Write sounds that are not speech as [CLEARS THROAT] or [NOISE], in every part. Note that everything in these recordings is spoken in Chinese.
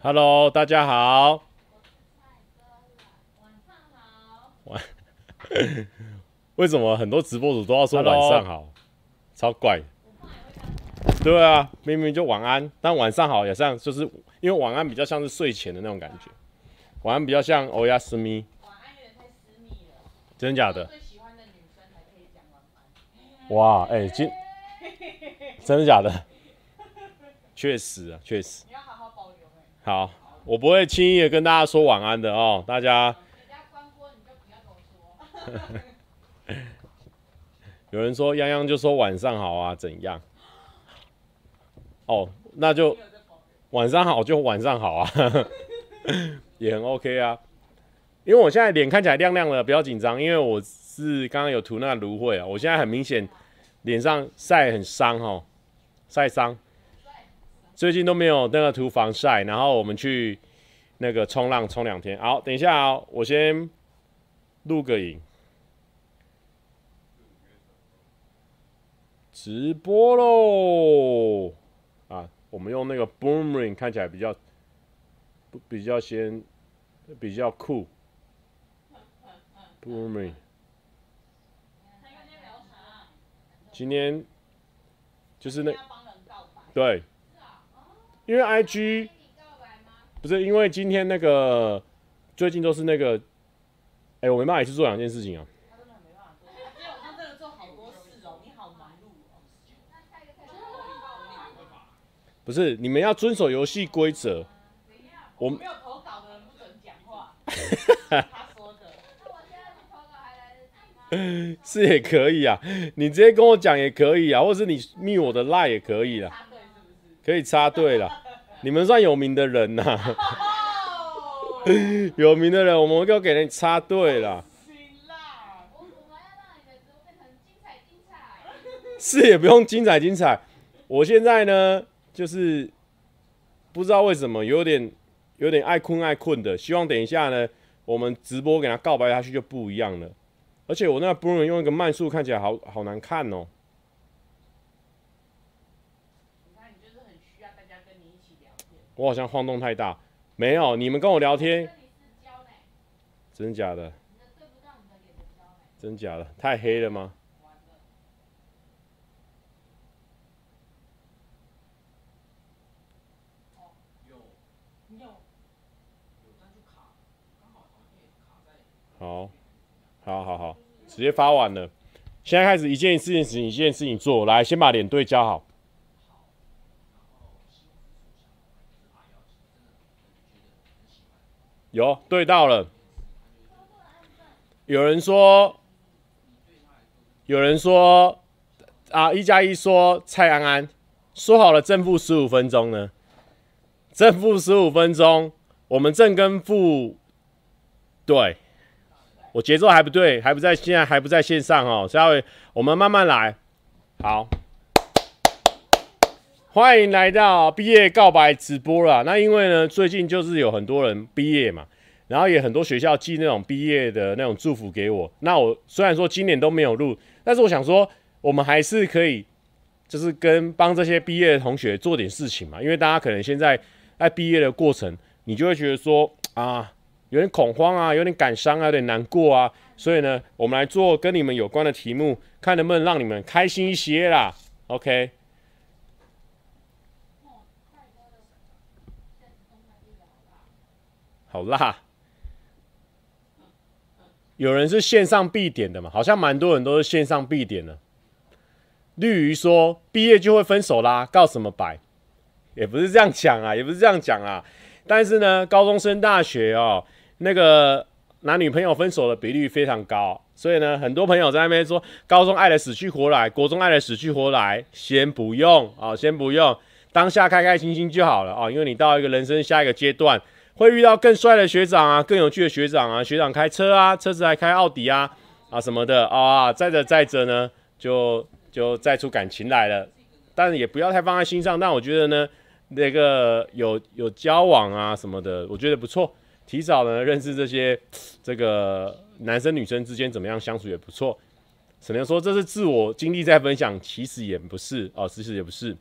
Hello，大家好。晚上好。晚，[LAUGHS] 为什么很多直播主都要说晚上好？超怪。对啊，明明就晚安，但晚上好也像，就是因为晚安比较像是睡前的那种感觉，晚安比较像欧亚斯咪。晚安有点太私密了。真的假的？最喜欢的女生才可以讲晚安。哇，哎、欸，今真的假的？确实啊，确实。好，我不会轻易的跟大家说晚安的哦，大家。[LAUGHS] 有人说泱泱就说晚上好啊，怎样？哦，那就晚上好就晚上好啊，[LAUGHS] 也很 OK 啊。因为我现在脸看起来亮亮的，不要紧张，因为我是刚刚有涂那个芦荟啊，我现在很明显脸上晒很伤哦，晒伤。最近都没有那个涂防晒，然后我们去那个冲浪冲两天。好，等一下哦，我先录个影，直播喽！啊，我们用那个 Boomerang 看起来比较比较先比较酷，Boomerang。今天就是那对。因为 IG 不是因为今天那个最近都是那个，哎、欸，我没办法一次做两件事情啊。他真的没办法做，今天晚上真的做好多事哦，你好忙碌哦。不是，你们要遵守游戏规则。我没有投稿的人不准讲话。[LAUGHS] 是也可以啊，你直接跟我讲也可以啊，或者是你密我的 line 也可以啦。可以插队了，你们算有名的人呐、啊，[LAUGHS] 有名的人，我们就给人插队了。是也不用精彩精彩，我现在呢，就是不知道为什么有点有点爱困爱困的，希望等一下呢，我们直播给他告白下去就不一样了。而且我那个不能用一个慢速，看起来好好难看哦。我好像晃动太大，没有，你们跟我聊天，真假的？真假的？太黑了吗？好，好好好，直接发完了。现在开始一件事情一件事情做，来，先把脸对焦好。有对到了，有人说，有人说啊，一加一说蔡安安说好了正负十五分钟呢，正负十五分钟，我们正跟负，对，我节奏还不对，还不在，现在还不在线上哦，稍微我们慢慢来，好。欢迎来到毕业告白直播啦！那因为呢，最近就是有很多人毕业嘛，然后也很多学校寄那种毕业的那种祝福给我。那我虽然说今年都没有录，但是我想说，我们还是可以，就是跟帮这些毕业的同学做点事情嘛。因为大家可能现在在毕业的过程，你就会觉得说啊，有点恐慌啊，有点感伤啊，有点难过啊。所以呢，我们来做跟你们有关的题目，看能不能让你们开心一些啦。OK。好辣！有人是线上必点的嘛？好像蛮多人都是线上必点的。绿鱼说毕业就会分手啦，告什么白？也不是这样讲啊，也不是这样讲啊。但是呢，高中升大学哦，那个男女朋友分手的比率非常高，所以呢，很多朋友在那边说高中爱的死去活来，国中爱的死去活来，先不用啊，先不用，当下开开心心就好了啊，因为你到一个人生下一个阶段。会遇到更帅的学长啊，更有趣的学长啊，学长开车啊，车子还开奥迪啊，啊什么的啊，载着载着呢，就就载出感情来了，但是也不要太放在心上。但我觉得呢，那个有有交往啊什么的，我觉得不错。提早呢认识这些这个男生女生之间怎么样相处也不错。只能说这是自我经历在分享，其实也不是哦，其实也不是。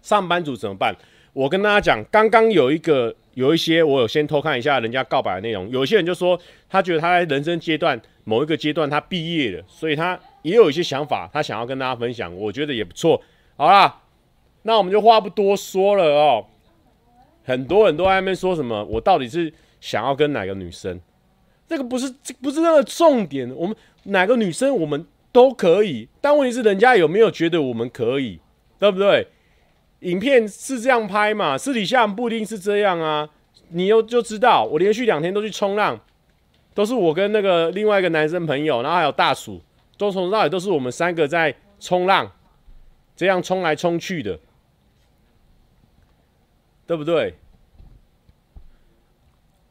上班族怎么办？我跟大家讲，刚刚有一个有一些，我有先偷看一下人家告白的内容。有些人就说，他觉得他在人生阶段某一个阶段他毕业了，所以他也有一些想法，他想要跟大家分享。我觉得也不错。好啦，那我们就话不多说了哦。很多人都在那边说什么，我到底是想要跟哪个女生？这个不是，这不是那个重点。我们哪个女生我们都可以，但问题是人家有没有觉得我们可以，对不对？影片是这样拍嘛，私底下不一定是这样啊。你又就知道，我连续两天都去冲浪，都是我跟那个另外一个男生朋友，然后还有大鼠，都从头到尾都是我们三个在冲浪，这样冲来冲去的，对不对？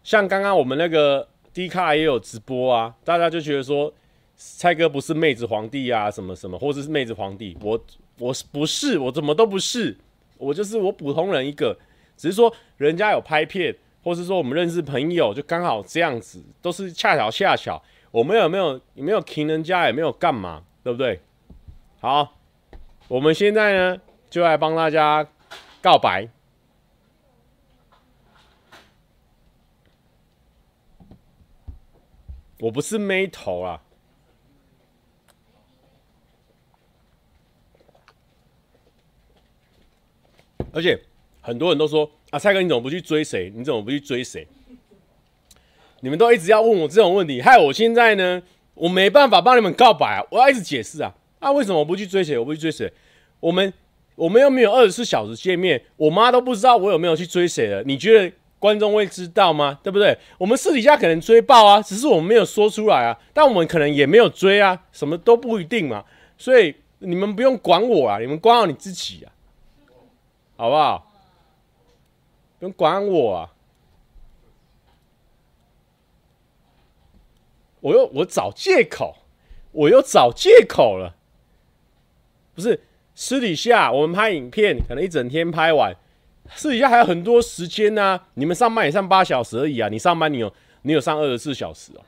像刚刚我们那个 D 卡也有直播啊，大家就觉得说蔡哥不是妹子皇帝啊，什么什么，或者是妹子皇帝，我我不是，我怎么都不是。我就是我普通人一个，只是说人家有拍片，或是说我们认识朋友，就刚好这样子，都是恰巧恰巧。我们有没有有没有听人家，也没有干嘛，对不对？好，我们现在呢就来帮大家告白。我不是妹头啊。而且很多人都说啊，蔡哥你怎么不去追谁？你怎么不去追谁？你们都一直要问我这种问题，害我现在呢，我没办法帮你们告白啊！我要一直解释啊！啊，为什么我不去追谁？我不去追谁？我们我们又没有二十四小时见面，我妈都不知道我有没有去追谁了。你觉得观众会知道吗？对不对？我们私底下可能追爆啊，只是我们没有说出来啊。但我们可能也没有追啊，什么都不一定嘛。所以你们不用管我啊，你们管好你自己啊。好不好？不用管我啊！我又我找借口，我又找借口了。不是私底下我们拍影片，可能一整天拍完，私底下还有很多时间呢、你们上班也上八小时而已啊，你上班你有你有上二十四小时哦。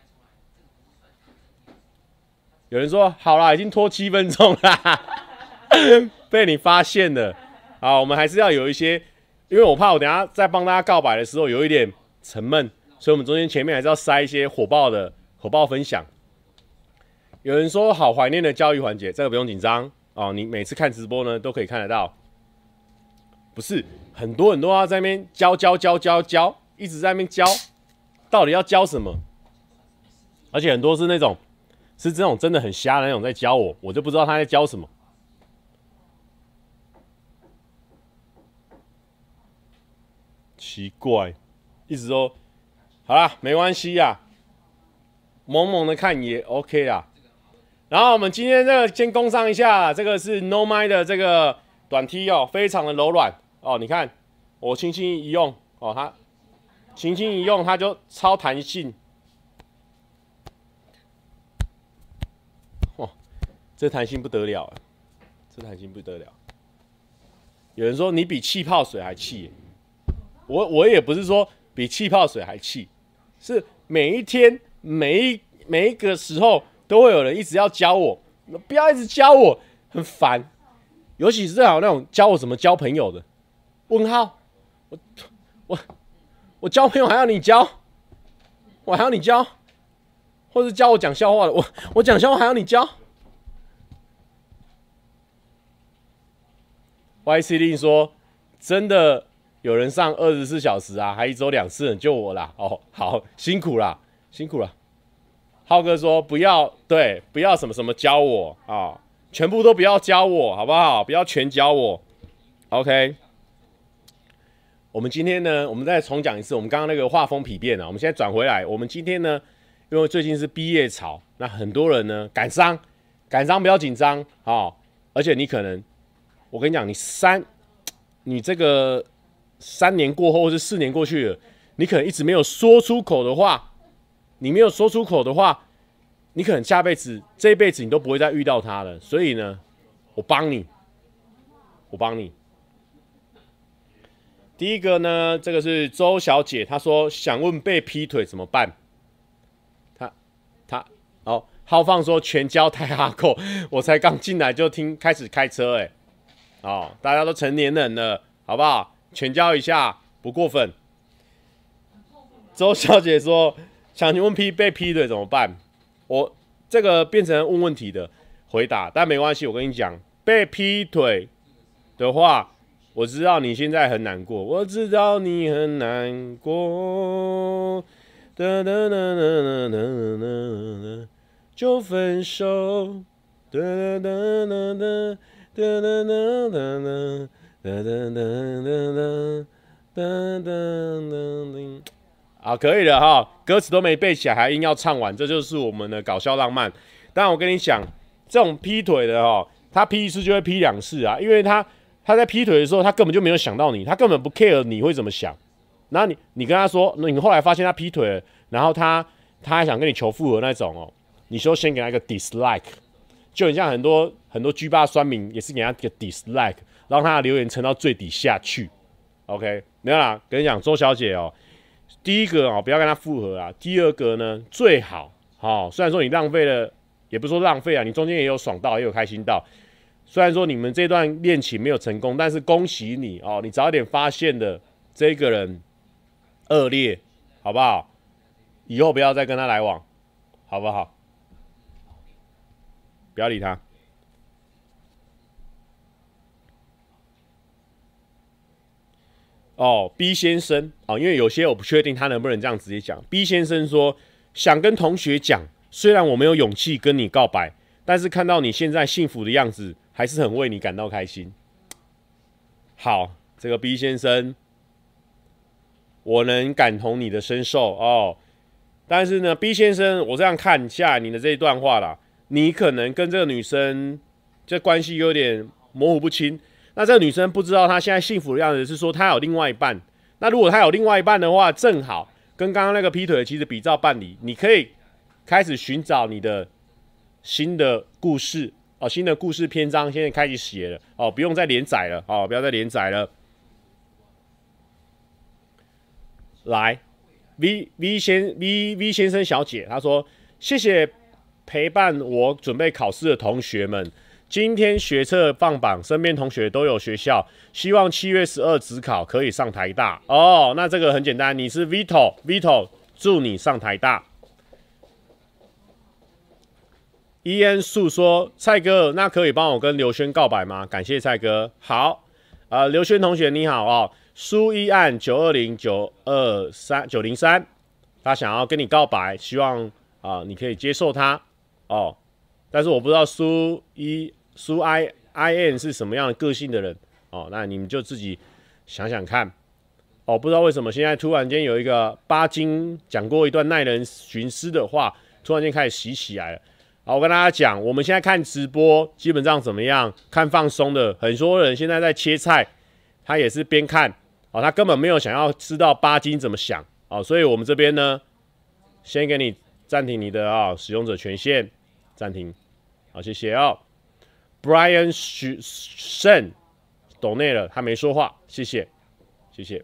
有人说好啦，已经拖七分钟了，[LAUGHS] 被你发现了。好，我们还是要有一些，因为我怕我等下在帮大家告白的时候有一点沉闷，所以我们中间前面还是要塞一些火爆的火爆分享。有人说好怀念的教育环节，这个不用紧张哦，你每次看直播呢都可以看得到。不是很多人都要在那边教教教教教，一直在那边教，到底要教什么？而且很多是那种是这种真的很瞎的那种在教我，我就不知道他在教什么。奇怪，一直说好啦，没关系呀，猛猛的看也 OK 啦。然后我们今天这个先工商一下，这个是 Nomai 的这个短 T 哦，非常的柔软哦。你看我轻轻一用哦，它轻轻一用它就超弹性。哇，这弹性不得了啊，这弹性不得了。有人说你比气泡水还气。我我也不是说比气泡水还气，是每一天每一每一个时候都会有人一直要教我，不要一直教我，很烦。尤其是好那种教我怎么交朋友的，问号，我我我交朋友还要你教，我还要你教，或者教我讲笑话的，我我讲笑话还要你教。Y C 令说真的。有人上二十四小时啊，还一周两次，救我啦！哦，好辛苦啦，辛苦了。浩哥说不要，对，不要什么什么教我啊、全部都不要教我，好不好？不要全教我。OK，我们今天呢，我们再重讲一次，我们刚刚那个画风丕变了，我们现在转回来。我们今天呢，因为最近是毕业潮，那很多人呢感伤，感伤不要紧张啊，而且你可能，我跟你讲，你三，你这个。三年过后，或是四年过去了，你可能一直没有说出口的话，你没有说出口的话，你可能下辈子、这一辈子你都不会再遇到他了。所以呢，我帮你，我帮你。第一个呢，这个是周小姐，她说想问被劈腿怎么办？她她哦，浩放说全交太哈扣，我才刚进来就听开始开车、欸，哎，哦，大家都成年人了，好不好？请教一下，不过分。周小姐说：“想问 P 被劈腿怎么办？”我这个变成问问题的回答，但没关系。我跟你讲，被劈腿的话，我知道你现在很难过，我知道你很难过。哒哒哒哒哒哒哒，就分手。哒哒哒哒哒哒哒哒哒噔噔噔噔噔噔噔噔。啊，可以了哈，歌词都没背起来，还硬要唱完，这就是我们的搞笑浪漫。但我跟你讲，这种劈腿的哈，他劈一次就会劈两次啊，因为他他在劈腿的时候，他根本就没有想到你，他根本不 care 你会怎么想。然后你你跟他说，那你后来发现他劈腿了，然后他他还想跟你求复合那种哦，你说先给他一个 dislike，就很像很多很多 G 八酸民也是给他一个 dislike，让他的留言沉到最底下去。OK，没有啦，跟你讲，周小姐哦，第一个哦，不要跟他复合啊。第二个呢，最好哦，虽然说你浪费了，也不说浪费啊，你中间也有爽到，也有开心到。虽然说你们这段恋情没有成功，但是恭喜你哦，你早点发现的这个人。恶劣，好不好？以后不要再跟他来往，好不好？不要理他。哦，B 先生哦，因为有些我不确定他能不能这样直接讲。B 先生说想跟同学讲，虽然我没有勇气跟你告白，但是看到你现在幸福的样子，还是很为你感到开心。好，这个 B 先生。我能感同你的身受哦，但是呢，B 先生，我这样看一下你的这一段话啦，你可能跟这个女生这关系有点模糊不清。那这个女生不知道她现在幸福的样子，是说她有另外一半。那如果她有另外一半的话，正好跟刚刚那个劈腿其实比照办理，你可以开始寻找你的新的故事哦，新的故事篇章现在开始写了哦，不用再连载了哦，不要再连载了。来，V V 先 V V 先生小姐，她说：“谢谢陪伴我准备考试的同学们。今天学测放榜，身边同学都有学校，希望七月十二指考可以上台大哦。那这个很简单，你是 Vito Vito，祝你上台大。伊恩诉说蔡哥，那可以帮我跟刘轩告白吗？感谢蔡哥。好，呃，刘轩同学你好哦。”苏一案九二零九二三九零三，他想要跟你告白，希望啊、你可以接受他哦。但是我不知道苏一苏 I I N 是什么样的个性的人哦，那你们就自己想想看哦。不知道为什么现在突然间有一个巴金讲过一段耐人寻思的话，突然间开始洗起来了。好，我跟大家讲，我们现在看直播基本上怎么样？看放松的，很多人现在在切菜，他也是边看。哦，他根本没有想要知道巴金怎么想哦，所以我们这边呢，先给你暂停你的啊、使用者权限，暂停，好，谢谢哦。Brian Shen 抖内了，他没说话，谢谢，谢谢。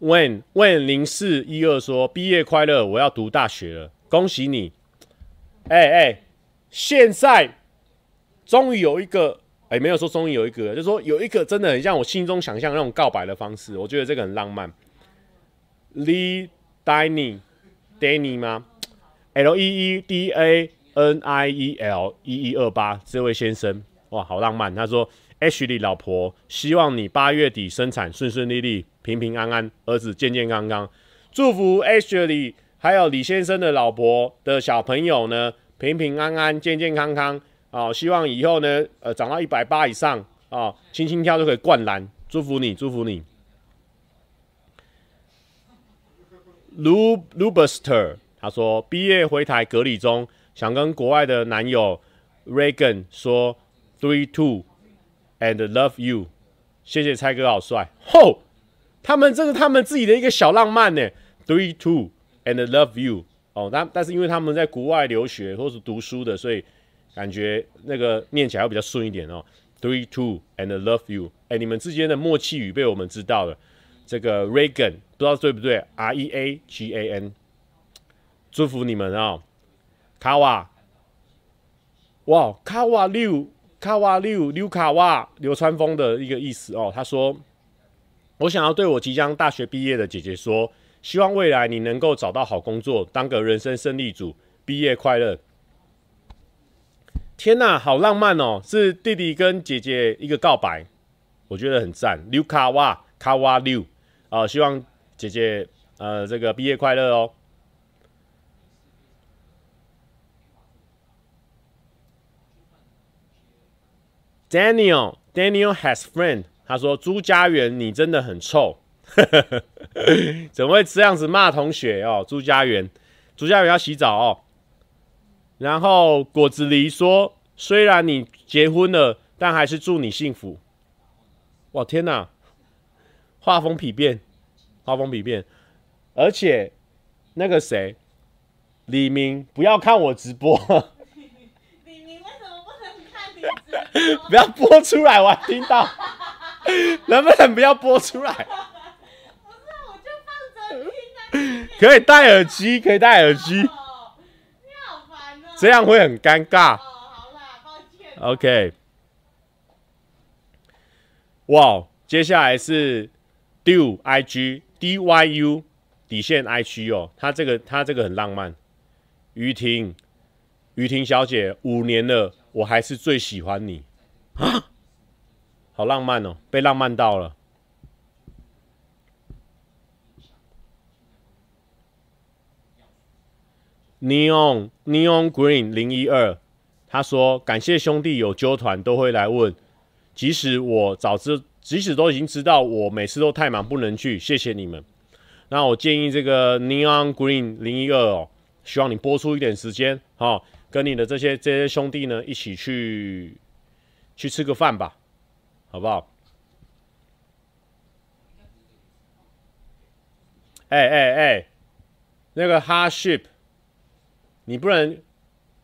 When When 零四一二说毕业快乐，我要读大学了，恭喜你，哎哎。现在终于有一个，哎、没有说终于有一个，就是说有一个真的很像我心中想象那种告白的方式，我觉得这个很浪漫。Danny，Danny 吗？L E E D A N I E L 一一二八，这位先生，哇，好浪漫。他说：“Ashley 老婆，希望你八月底生产顺顺利利、平平安安，儿子健健康康。祝福 Ashley 还有李先生的老婆的小朋友呢。”平平安安、健健康康啊、哦！希望以后呢，呃，长到一百八以上啊，轻、轻跳就可以灌篮。祝福你，祝福你。Lu Lubuster 他说，毕业回台隔离中，想跟国外的男友 Reagan 说 Three Two and Love You。谢谢蔡哥，好帅！吼，他们这是他们自己的一个小浪漫呢。Three Two and Love You。哦，但但是因为他们在国外留学或是读书的，所以感觉那个念起来会比较顺一点哦。Three, two, and love you。哎，你们之间的默契语被我们知道了。这个 Reagan 不知道对不对？R E A G A N。祝福你们哦。卡瓦哇，卡瓦六，卡瓦六，刘卡瓦，流川枫的一个意思哦。他说：“我想要对我即将大学毕业的姐姐说，希望未来你能够找到好工作，当个人生胜利组，毕业快乐。”天哪，好浪漫哦！是弟弟跟姐姐一个告白，我觉得很赞。溜卡瓦，卡瓦溜啊，希望姐姐呃这个毕业快乐哦。Daniel Daniel has friend，他说朱家园你真的很臭，[LAUGHS] 怎么会这样子骂同学哦？朱家园，朱家园要洗澡哦。然后果子狸说，虽然你结婚了，但还是祝你幸福。哇天哪，画风丕变，画风笔变，而且那个谁，李明不要看我直播。[LAUGHS] 李明为什么不能看你不要播出来，我还听到，[LAUGHS] 能不能不要播出来？不是，我就放着听啊。可以戴耳机，可以戴耳机。你好烦哦。这样会很尴尬。哦，好啦，抱歉。OK。哇，接下来是 Do IG D Y U 底线 IG 哦，他这个他这个很浪漫。于婷，于婷小姐，五年了。我还是最喜欢你啊！好浪漫哦，被浪漫到了。Neon Neon Green 零一二，他说感谢兄弟有揪团都会来问，即使我早知，即使都已经知道我每次都太忙不能去，谢谢你们。那我建议这个 Neon Green 零一二哦，希望你播出一点时间哈。跟你的这些这些兄弟呢，一起去去吃个饭吧，好不好？哎哎哎，那个 hardship，你不能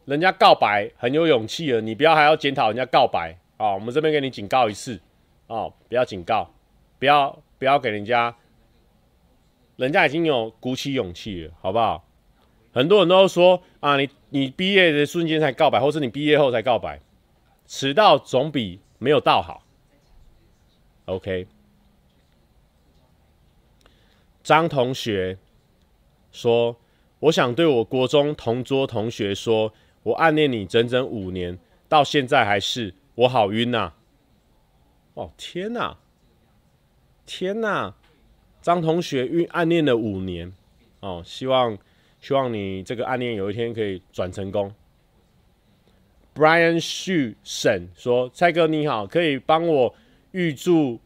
人家告白很有勇气了，你不要还要检讨人家告白啊！我们这边给你警告一次哦，不要警告，不要不要给人家，人家已经有鼓起勇气了，好不好？很多人都说啊，你你毕业的瞬间才告白，或是你毕业后才告白，迟到总比没有到好。OK，张同学说，我想对我国中同桌同学说，我暗恋你整整五年，到现在还是，我好晕呐！哦天呐，天呐，张同学晕暗恋了五年，哦，希望。希望你这个暗恋有一天可以转成功。Brian Xu 沈说：“蔡哥你好，可以帮我预祝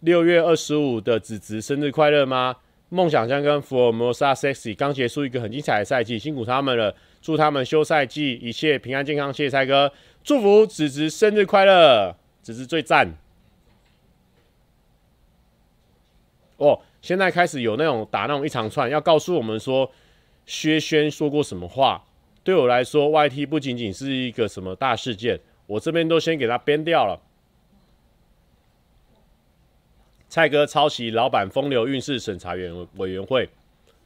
六月二十五的子子生日快乐吗？梦想将跟福尔摩沙 Sexy 刚结束一个很精彩的赛季，辛苦他们了，祝他们休赛季一切平安健康。谢谢蔡哥，祝福子子生日快乐，子子最赞。哦，现在开始有那种打那种一长串，要告诉我们说。”薛轩说过什么话？对我来说，YT 不仅仅是一个什么大事件，我这边都先给他编掉了。蔡哥抄袭老板风流韵事审查员委员会，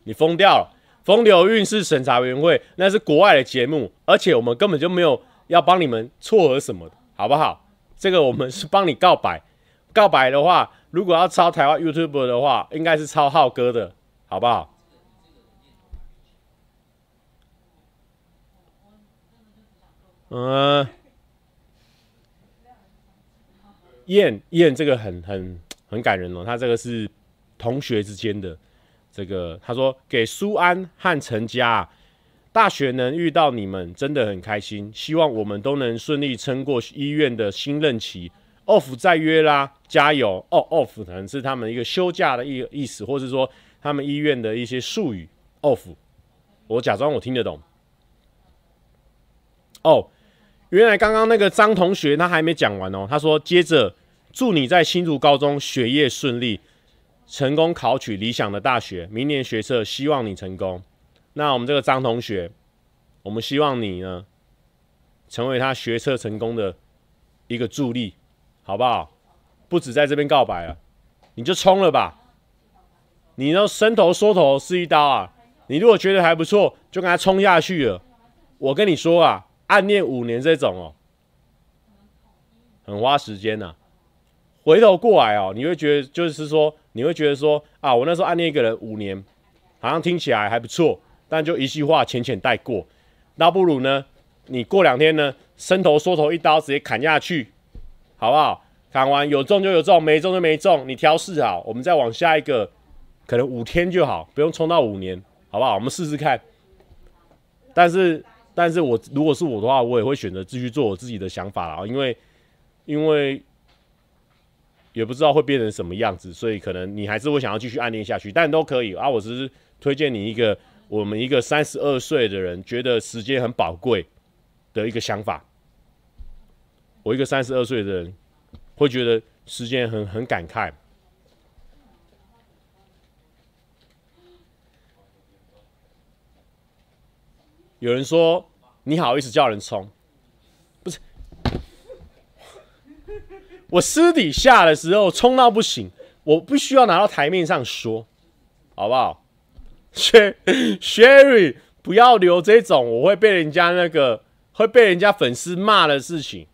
你疯掉了！风流韵事审查委员会那是国外的节目，而且我们根本就没有要帮你们撮合什么的，好不好？这个我们是帮你告白，告白的话，如果要抄台湾 YouTube 的话，应该是抄浩哥的，好不好？嗯，燕燕这个很很很感人哦，他这个是同学之间的这个，他说给苏安和陈家大学能遇到你们真的很开心，希望我们都能顺利撑过医院的新任期。Off 再约啦，加油哦！off 可能是他们一个休假的意意思，或是说他们医院的一些术语。off，我假装我听得懂。哦。原来刚刚那个张同学他还没讲完哦，他说：“接着祝你在新竹高中学业顺利，成功考取理想的大学，明年学测希望你成功。”那我们这个张同学，我们希望你呢成为他学测成功的一个助力，好不好？不止在这边告白了，你就冲了吧！你要伸头缩头是一刀啊！你如果觉得还不错，就跟他冲下去了。我跟你说啊。暗恋五年这种哦，很花时间呐、啊。回头过来哦，你会觉得就是说，你会觉得说啊，我那时候暗恋一个人五年，好像听起来还不错，但就一句话浅浅带过。那不如呢，你过两天呢，伸头缩头一刀直接砍下去，好不好？砍完有中就有中，没中就没中，你调试好，我们再往下一个，可能五天就好，不用冲到五年，好不好？我们试试看。但是，但是我如果是我的话，我也会选择继续做我自己的想法啦，因为，因为。也不知道会变成什么样子，所以可能你还是会想要继续暗恋下去，但都可以啊。我只是推荐你一个，我们一个三十二岁的人觉得时间很宝贵的一个想法。我一个三十二岁的人会觉得时间很很感慨。有人说，你好意思叫人冲？不是我私底下的时候冲到不行，我不需要拿到台面上说，好不好？Sherry，不要留这种我会被人家那个会被人家粉丝骂的事情，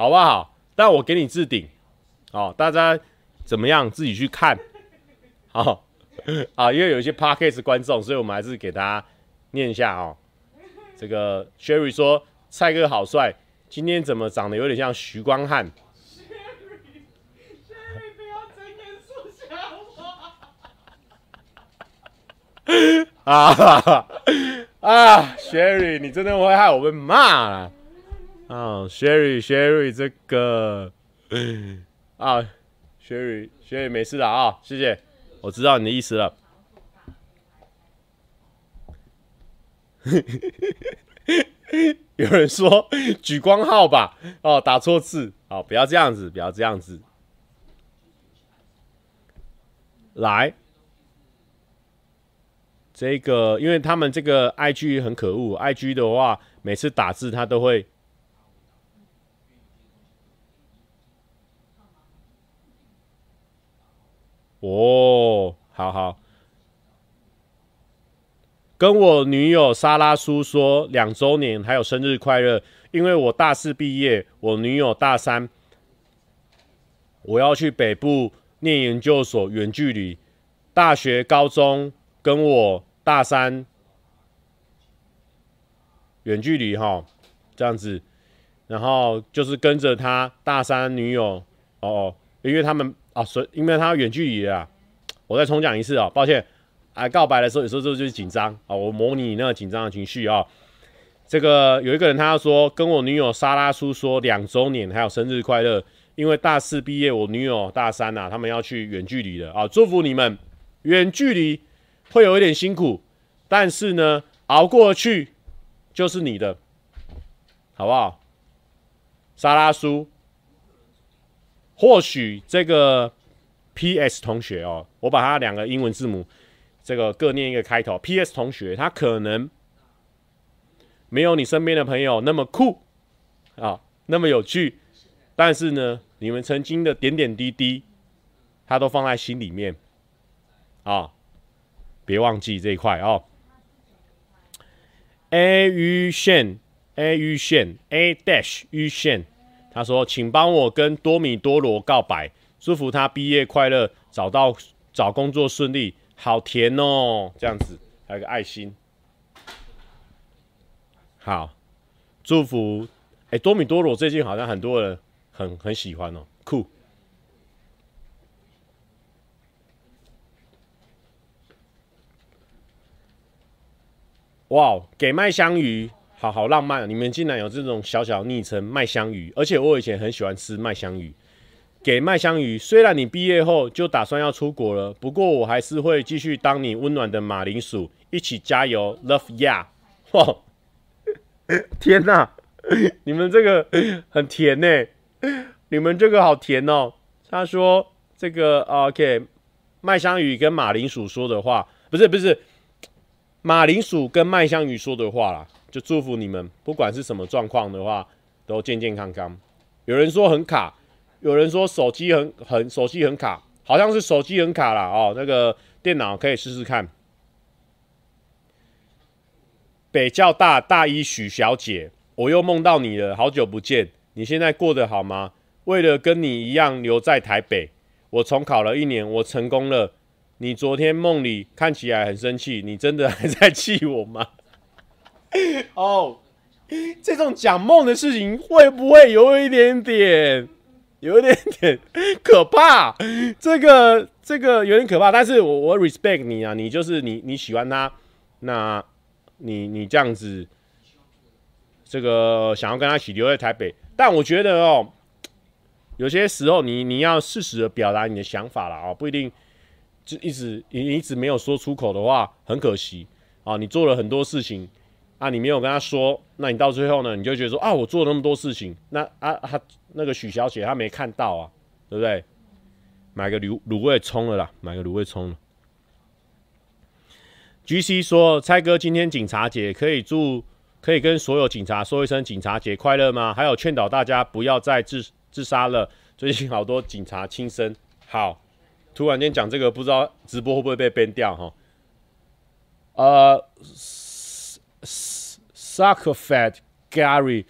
好不好？但我给你置顶，好，大家怎么样自己去看，好啊，因为有一些 Podcast 观众，所以我们还是给大家念一下哦。这个 Sherry 说：“蔡哥好帅，今天怎么长得有点像徐光汉？”啊 [LAUGHS] 啊，Sherry，你真的会害我被骂了啊！Sherry，Sherry，这个啊，Sherry，Sherry，没事的啊，谢谢，我知道你的意思了。[LAUGHS] 有人说举光号吧，哦，打错字，好，不要这样子，不要这样子，来。这个，因为他们这个 IG 很可恶，IG 的话，每次打字他都会。哦，好好。跟我女友莎拉叔说两周年还有生日快乐，因为我大四毕业，我女友大三，我要去北部念研究所，远距离，大学、高中跟我。大三，远距离哈，这样子，然后就是跟着他大三女友哦，因为他们啊，所以因为他远距离啊，我再重讲一次啊，抱歉，哎，告白的时候有时候就就是紧张啊，我模拟那个紧张的情绪啊。这个有一个人他要说跟我女友莎拉叔说两周年还有生日快乐，因为大四毕业，我女友大三呐、啊，他们要去远距离的啊，祝福你们远距离。会有一点辛苦，但是呢，熬过去就是你的，好不好？莎拉叔，或许这个 P.S 同学哦，我把他两个英文字母，这个各念一个开头。P.S 同学，他可能没有你身边的朋友那么酷啊，那么有趣，但是呢，你们曾经的点点滴滴，他都放在心里面啊。别忘记这一块哦。A 于线，A 于线，A dash 于线。他说：“请帮我跟多米多罗告白，祝福他毕业快乐，找到找工作顺利。”好甜哦，这样子还有个爱心。好，祝福。哎，多米多罗最近好像很多人很很喜欢哦，酷。哇，给麦香鱼，好好浪漫！你们竟然有这种小小昵称麦香鱼，而且我以前很喜欢吃麦香鱼。给麦香鱼，虽然你毕业后就打算要出国了，不过我还是会继续当你温暖的马铃薯，一起加油，Love ya！哇，[LAUGHS] 天哪，你们这个很甜呢，你们这个好甜哦。他说这个 OK，麦香鱼跟马铃薯说的话，不是不是。马铃薯跟麦香鱼说的话啦，就祝福你们，不管是什么状况的话，都健健康康。有人说很卡，有人说手机很很手机很卡，好像是手机很卡啦哦。那个电脑可以试试看。北教大大一许小姐，我又梦到你了，好久不见，你现在过得好吗？为了跟你一样留在台北，我重考了一年，我成功了。你昨天梦里看起来很生气，你真的还在气我吗？[LAUGHS] 哦，这种讲梦的事情会不会有一点点，有一点点可怕？这个这个有点可怕，但是我我 respect 你啊，你就是你你喜欢他，那你你这样子，这个想要跟他一起留在台北，但我觉得哦，有些时候你你要适时的表达你的想法了，哦，不一定。就一直你一直没有说出口的话，很可惜啊！你做了很多事情啊，你没有跟他说，那你到最后呢，你就觉得说啊，我做了那么多事情，那啊他那个许小姐她没看到啊，对不对？买个卤卤味葱了啦，买个卤味葱了。GC 说：“蔡哥，今天警察节，可以祝可以跟所有警察说一声警察节快乐吗？还有劝导大家不要再自自杀了，最近好多警察轻生。”好。突然间讲这个，不知道直播会不会被 ban 掉哈？呃，Suckfat Gary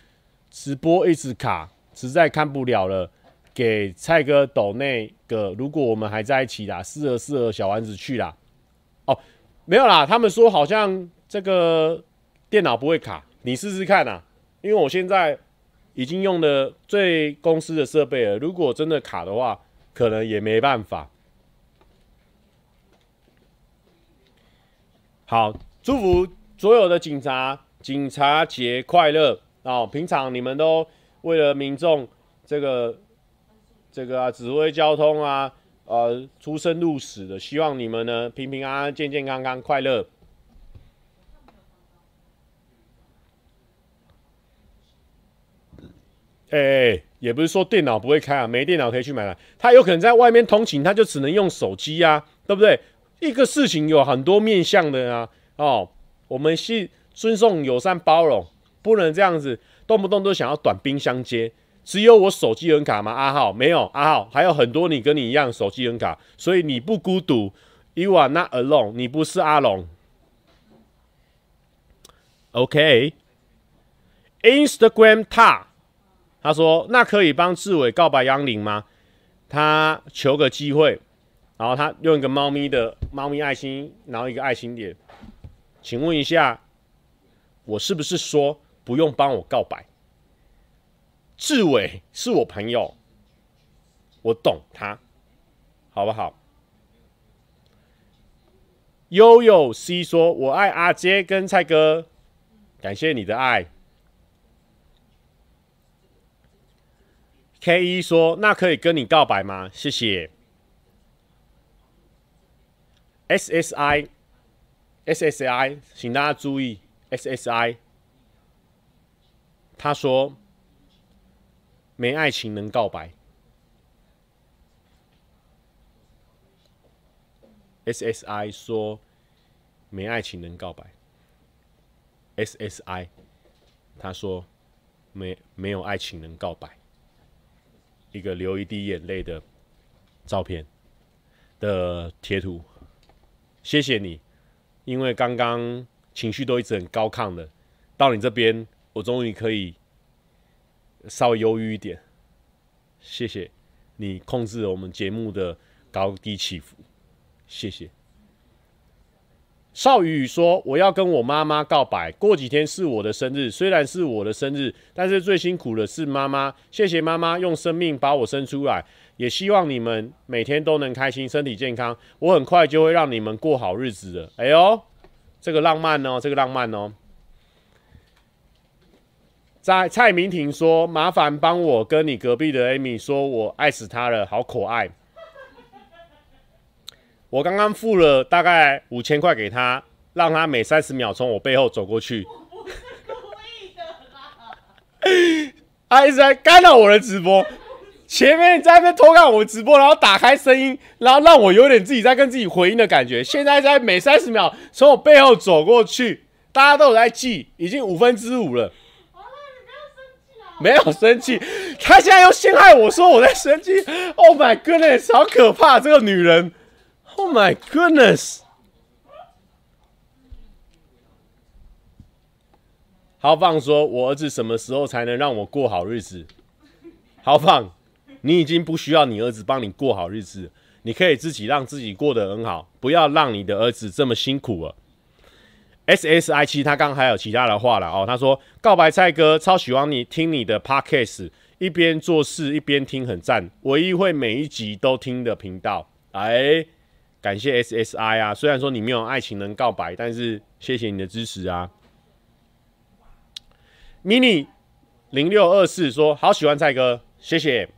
直播一直卡，实在看不了了。给蔡哥抖那个，如果我们还在一起啦，适合适合小丸子去啦。哦，没有啦，他们说好像这个电脑不会卡，你试试看啦。因为我现在已经用了最公司的设备了，如果真的卡的话，可能也没办法。好，祝福所有的警察，警察节快乐哦！平常你们都为了民众这个这个啊，指挥交通啊，呃，出生入死的，希望你们呢平平安安、健健康康、快乐。哎、也不是说电脑不会开啊，没电脑可以去买了。他有可能在外面通勤，他就只能用手机啊，对不对？一个事情有很多面向的啊，哦，我们是尊重、友善、包容，不能这样子动不动都想要短兵相接。只有我手机很卡吗？阿浩没有，阿浩还有很多你跟你一样手机很卡，所以你不孤独，You are not alone，你不是阿龙。OK，Instagram、TA 他他说那可以帮志伟告白杨林吗？他求个机会。然后他用一个猫咪的猫咪爱心，然后一个爱心点，请问一下，我是不是说不用帮我告白？志伟是我朋友，我懂他，好不好？悠悠 C 说：“我爱阿杰跟蔡哥，感谢你的爱。”K 一说：“那可以跟你告白吗？”谢谢。SSI SSI，请大家注意，SSI，他说没爱情能告白。SSI 说没爱情能告白。SSI，他说没没有爱情能告白。一个流一滴眼泪的照片的贴图。谢谢你，因为刚刚情绪都一直很高亢的，到你这边，我终于可以稍微忧郁一点。谢谢你控制了我们节目的高低起伏，谢谢。少宇说：“我要跟我妈妈告白，过几天是我的生日，虽然是我的生日，但是最辛苦的是妈妈。谢谢妈妈用生命把我生出来。”也希望你们每天都能开心，身体健康。我很快就会让你们过好日子的。哎呦，这个浪漫哦，这个浪漫哦。在蔡明婷说：“麻烦帮我跟你隔壁的 Amy 说，我爱死她了，好可爱。”我刚刚付了大概五千块给她，让她每三十秒从我背后走过去。我不是故意的啦！他一直在干扰我的直播。前面在那边偷看我直播，然后打开声音，然后让我有点自己在跟自己回应的感觉。现在在每三十秒从我背后走过去，大家都有在记，已经五分之五了。没有生气，他现在又陷害我说我在生气。Oh my goodness，好可怕，这个女人。Oh my goodness。豪放说：“我儿子什么时候才能让我过好日子？”豪放，你已经不需要你儿子帮你过好日子，你可以自己让自己过得很好，不要让你的儿子这么辛苦了。S S I 七，他刚还有其他的话了哦。他说：“告白蔡哥，超喜欢你听你的 Podcast，一边做事一边听，很赞，唯一会每一集都听的频道。”哎，感谢 S S I 啊！虽然说你没有爱情能告白，但是谢谢你的支持啊。mini 零六二四说：“好喜欢蔡哥，谢谢。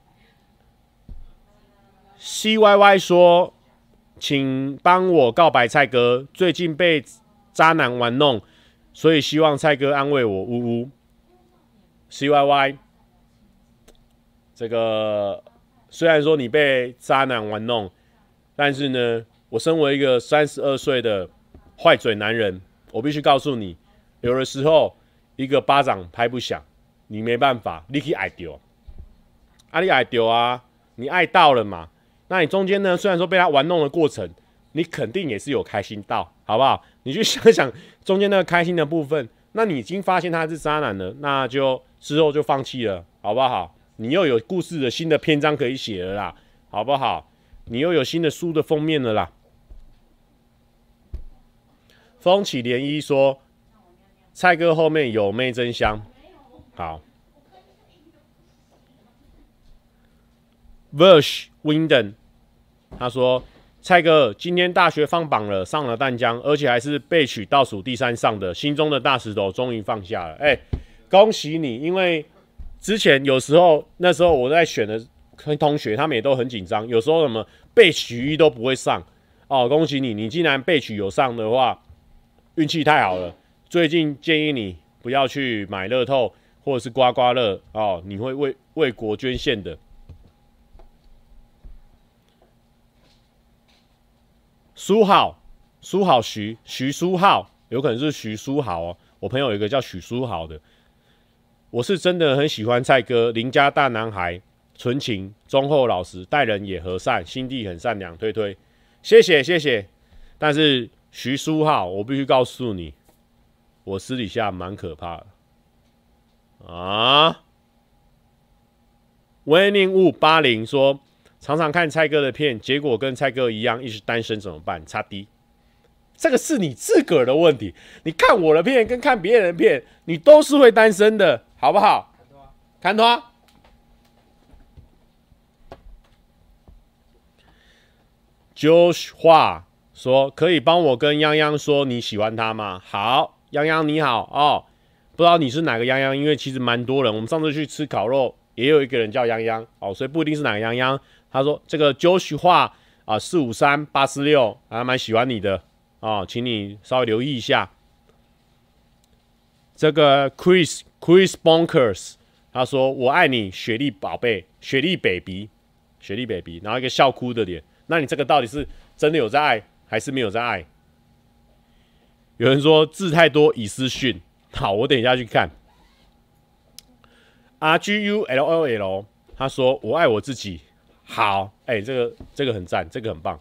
”C Y Y 说：“请帮我告白蔡哥，最近被渣男玩弄，所以希望蔡哥安慰我。”呜呜。C Y Y，这个虽然说你被渣男玩弄，但是呢，我身为一个三十二岁的坏嘴男人，我必须告诉你，有的时候。一个巴掌拍不响，你没办法，你可以爱丢，啊，你爱丢啊，你爱到了嘛？那你中间呢？虽然说被他玩弄的过程，你肯定也是有开心到，好不好？你去想想中间那个开心的部分，那你已经发现他是渣男了，[LAUGHS] 那就之后就放弃了，好不好？你又有故事的新的篇章可以写了啦，好不好？你又有新的书的封面了啦。风起涟漪说。蔡哥后面有妹真香，好。Verse Winden，他说：“蔡哥今天大学放榜了，上了淡江，而且还是备取倒数第三上的，心中的大石头终于放下了。哎，恭喜你！因为之前有时候那时候我在选的同学，他们也都很紧张，有时候什么备取一都不会上哦。恭喜你，你既然备取有上的话，运气太好了。”最近建议你不要去买乐透或者是刮刮乐哦，你会为为国捐献的。书豪，书豪徐徐书豪，有可能是徐书豪哦。我朋友有一个叫许书豪的，我是真的很喜欢蔡哥，邻家大男孩，纯情忠厚老实，待人也和善，心地很善良。推推，谢谢谢谢。但是徐书豪，我必须告诉你。我私底下蛮可怕的啊！Winning 五八零说，常常看蔡哥的片，结果跟蔡哥一样，一直单身怎么办？差低，这个是你自个儿的问题。你看我的片跟看别人的片，你都是会单身的，好不好？看他。Josh 话说，可以帮我跟泱泱说你喜欢他吗？好。泱泱你好哦，不知道你是哪个泱泱，因为其实蛮多人。我们上次去吃烤肉，也有一个人叫泱泱哦，所以不一定是哪个泱泱。他说这个 Josh 话啊，四五三八四六还蛮喜欢你的哦，请你稍微留意一下。这个 Chris Chris Bonkers 他说我爱你，雪莉宝贝，雪莉 baby，雪莉 baby，然后一个笑哭的脸。那你这个到底是真的有在爱，还是没有在爱？有人说字太多已私讯，好，我等一下去看。R G U L O L，他说我爱我自己。好，哎、这个这个很赞，这个很棒。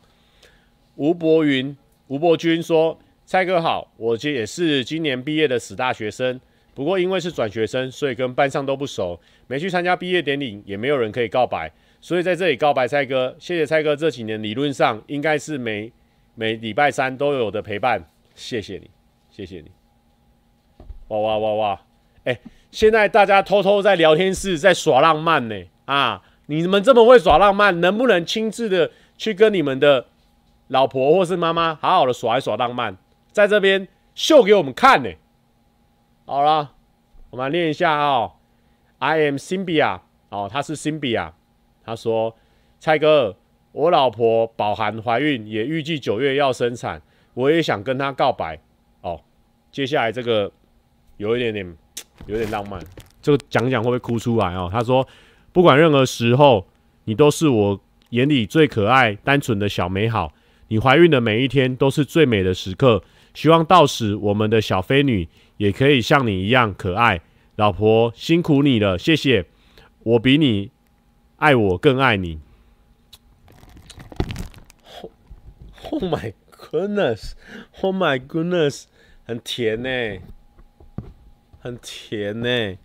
吴博云、吴博君说：“蔡哥好，我这也是今年毕业的死大学生，不过因为是转学生，所以跟班上都不熟，没去参加毕业典礼，也没有人可以告白，所以在这里告白蔡哥。谢谢蔡哥这几年，理论上应该是每每礼拜三都有的陪伴。”谢谢你，谢谢你。哇哇哇哇！哎、现在大家偷偷在聊天室在耍浪漫呢。啊，你们这么会耍浪漫，能不能亲自的去跟你们的老婆或是妈妈好好的耍一耍浪漫，在这边秀给我们看呢？好了，我们来练一下哦。I am Symbia，哦，他是 Symbia，他说：“蔡哥，我老婆饱含怀孕，也预计九月要生产。”我也想跟她告白哦。接下来这个有一点点有点浪漫，这个讲讲会不会哭出来哦？他说：“不管任何时候，你都是我眼里最可爱、单纯的小美好。你怀孕的每一天都是最美的时刻。希望到时我们的小飞女也可以像你一样可爱。老婆辛苦你了，谢谢。我比你爱我更爱你。Oh my。Goodness, oh my goodness，很甜呢。很甜呢，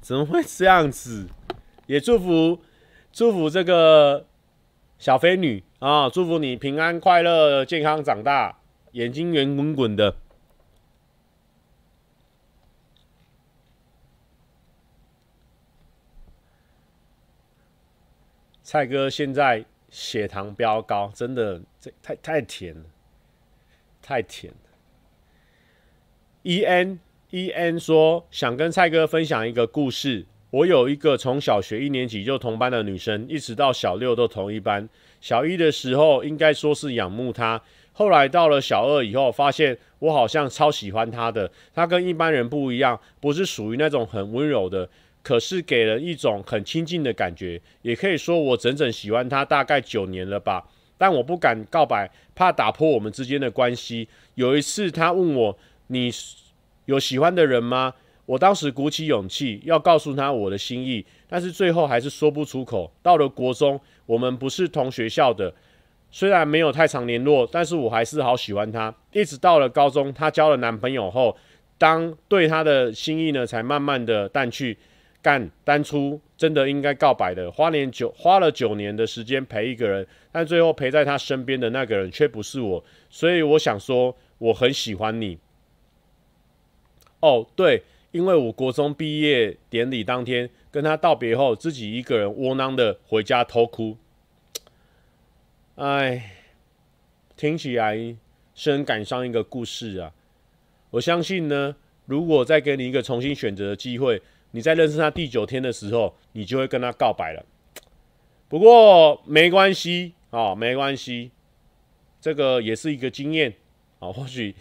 怎么会这样子？也祝福祝福这个小飞女啊，祝福你平安快乐、健康长大，眼睛圆滚滚的。蔡哥现在血糖飙高，真的这太太甜了，太甜了。E N E N 说想跟蔡哥分享一个故事。我有一个从小学一年级就同班的女生，一直到小六都同一班。小一的时候应该说是仰慕她，后来到了小二以后，发现我好像超喜欢她的。她跟一般人不一样，不是属于那种很温柔的，可是给人一种很亲近的感觉。也可以说我整整喜欢她大概九年了吧。但我不敢告白，怕打破我们之间的关系。有一次她问我。你有喜欢的人吗？我当时鼓起勇气要告诉他我的心意，但是最后还是说不出口。到了国中，我们不是同学校的，虽然没有太常联络，但是我还是好喜欢他。一直到了高中，她交了男朋友后，当对他的心意呢，才慢慢的淡去。干当初真的应该告白的，花年九花了九年的时间陪一个人，但最后陪在他身边的那个人却不是我，所以我想说，我很喜欢你。哦，对，因为我国中毕业典礼当天跟他道别后，自己一个人窝囊的回家偷哭。哎，听起来是很感伤一个故事啊。我相信呢，如果再给你一个重新选择的机会，你在认识他第九天的时候，你就会跟他告白了。不过没关系啊、哦，没关系，这个也是一个经验啊、哦，或许。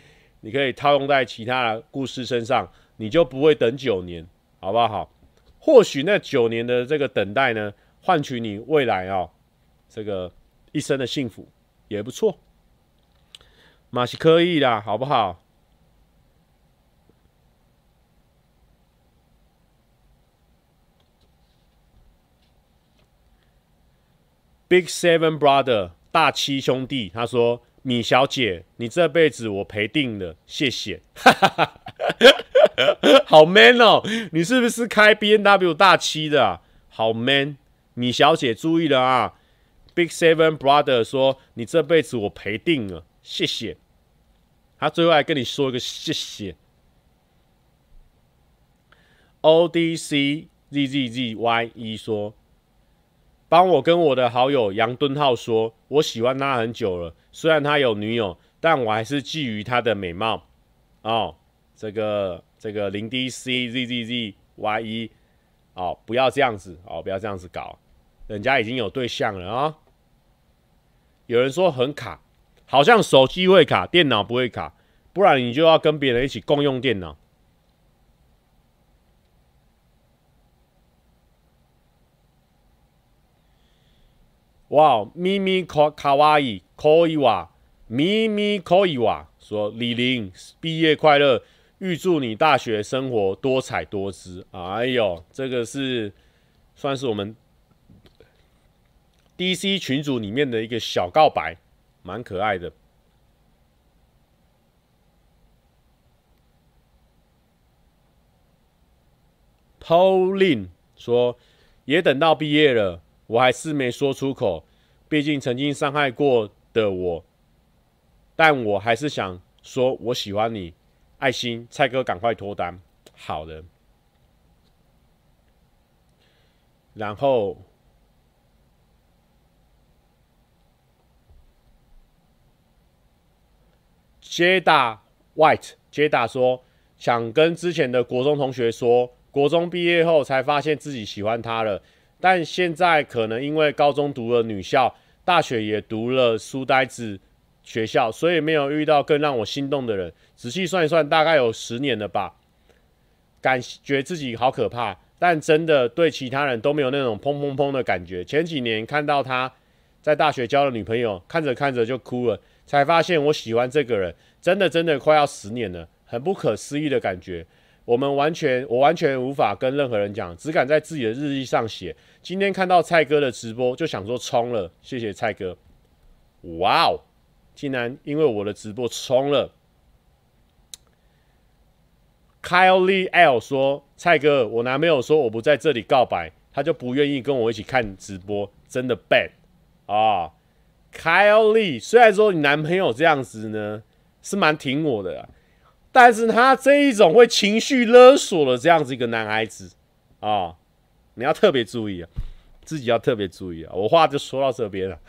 你可以套用在其他的故事身上，你就不会等九年，好不好？或许那九年的这个等待呢，换取你未来啊、哦，这个一生的幸福也不错，嘛是可以的，好不好？Big Seven Brother 大七兄弟，他说。米小姐，你这辈子我赔定了，谢谢。[LAUGHS] 好 man 哦，你是不是开 B N W 大七的啊？好 man，米小姐注意了啊！Big Seven Brother 说，你这辈子我赔定了，谢谢。他最后还跟你说一个谢谢。O D C Z Z Z Y E 说。帮我跟我的好友杨敦浩说，我喜欢他很久了。虽然他有女友，但我还是觊觎他的美貌。哦，这个这个零 D C Z Z Z Y E，哦，不要这样子哦，不要这样子搞，人家已经有对象了啊、哦。有人说很卡，好像手机会卡，电脑不会卡，不然你就要跟别人一起共用电脑。哇，咪咪可卡哇伊可以哇，咪咪可以哇，说李玲毕业快乐，预祝你大学生活多彩多姿。哎呦，这个是算是我们 DC 群组里面的一个小告白，蛮可爱的。Pauline 说，也等到毕业了。我还是没说出口，毕竟曾经伤害过的我，但我还是想说，我喜欢你，爱心，蔡哥赶快脱单，好的。然后，Jada White，Jada 说想跟之前的国中同学说，国中毕业后才发现自己喜欢他了。但现在可能因为高中读了女校，大学也读了书呆子学校，所以没有遇到更让我心动的人。仔细算一算，大概有十年了吧。感觉自己好可怕，但真的对其他人都没有那种砰砰砰的感觉。前几年看到他在大学交了女朋友，看着看着就哭了，才发现我喜欢这个人，真的真的快要十年了，很不可思议的感觉。我们完全，我完全无法跟任何人讲，只敢在自己的日记上写。今天看到蔡哥的直播，就想说冲了，谢谢蔡哥。哇哦，竟然因为我的直播冲了。Kyle Lee L 说：“蔡哥，我男朋友说我不在这里告白，他就不愿意跟我一起看直播，真的 bad 啊。”Kyle Lee，虽然说你男朋友这样子呢，是蛮挺我的，但是他这一种会情绪勒索的这样子一个男孩子啊，你要特别注意啊，自己要特别注意啊。我话就说到这边了。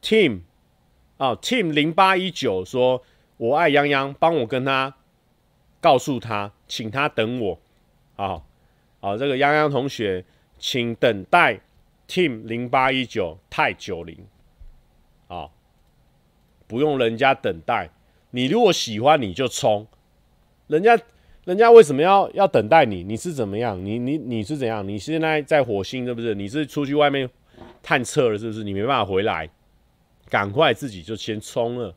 Team。哦，Team 零八一九说：“我爱泱泱，帮我跟他告诉他，请他等我。哦”好，这个泱泱同学，请等待 Team 零八一九太九零。啊，不用人家等待，你如果喜欢你就冲，人家人家为什么要要等待你？你是怎么样？你你你是怎样？你现在在火星是不是？你是出去外面探测了是不是？你没办法回来。赶快自己就先冲了。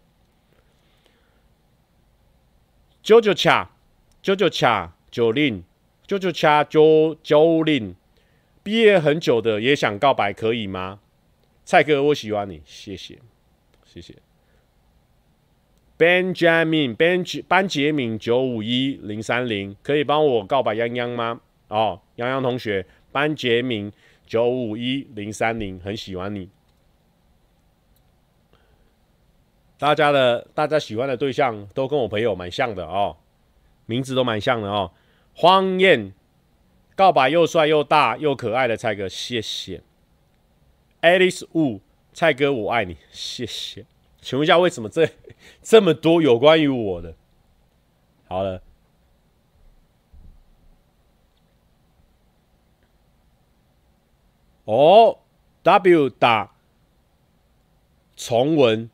九九恰，九九恰，九令，九九恰，九九令。毕业很久的也想告白，可以吗？蔡哥，我喜欢你，谢谢，谢谢。Benjamin，班班杰明九五一零三零，可以帮我告白泱泱吗？哦，泱泱同学，班杰明九五一零三零，很喜欢你。大家的大家喜欢的对象都跟我朋友蛮像的哦，名字都蛮像的哦。荒燕告白又帅又大又可爱的蔡哥，谢谢。Alice Wu 蔡哥我爱你，谢谢。请问一下，为什么这 [LAUGHS] 这么多有关于我的？好了，哦，W 打崇文。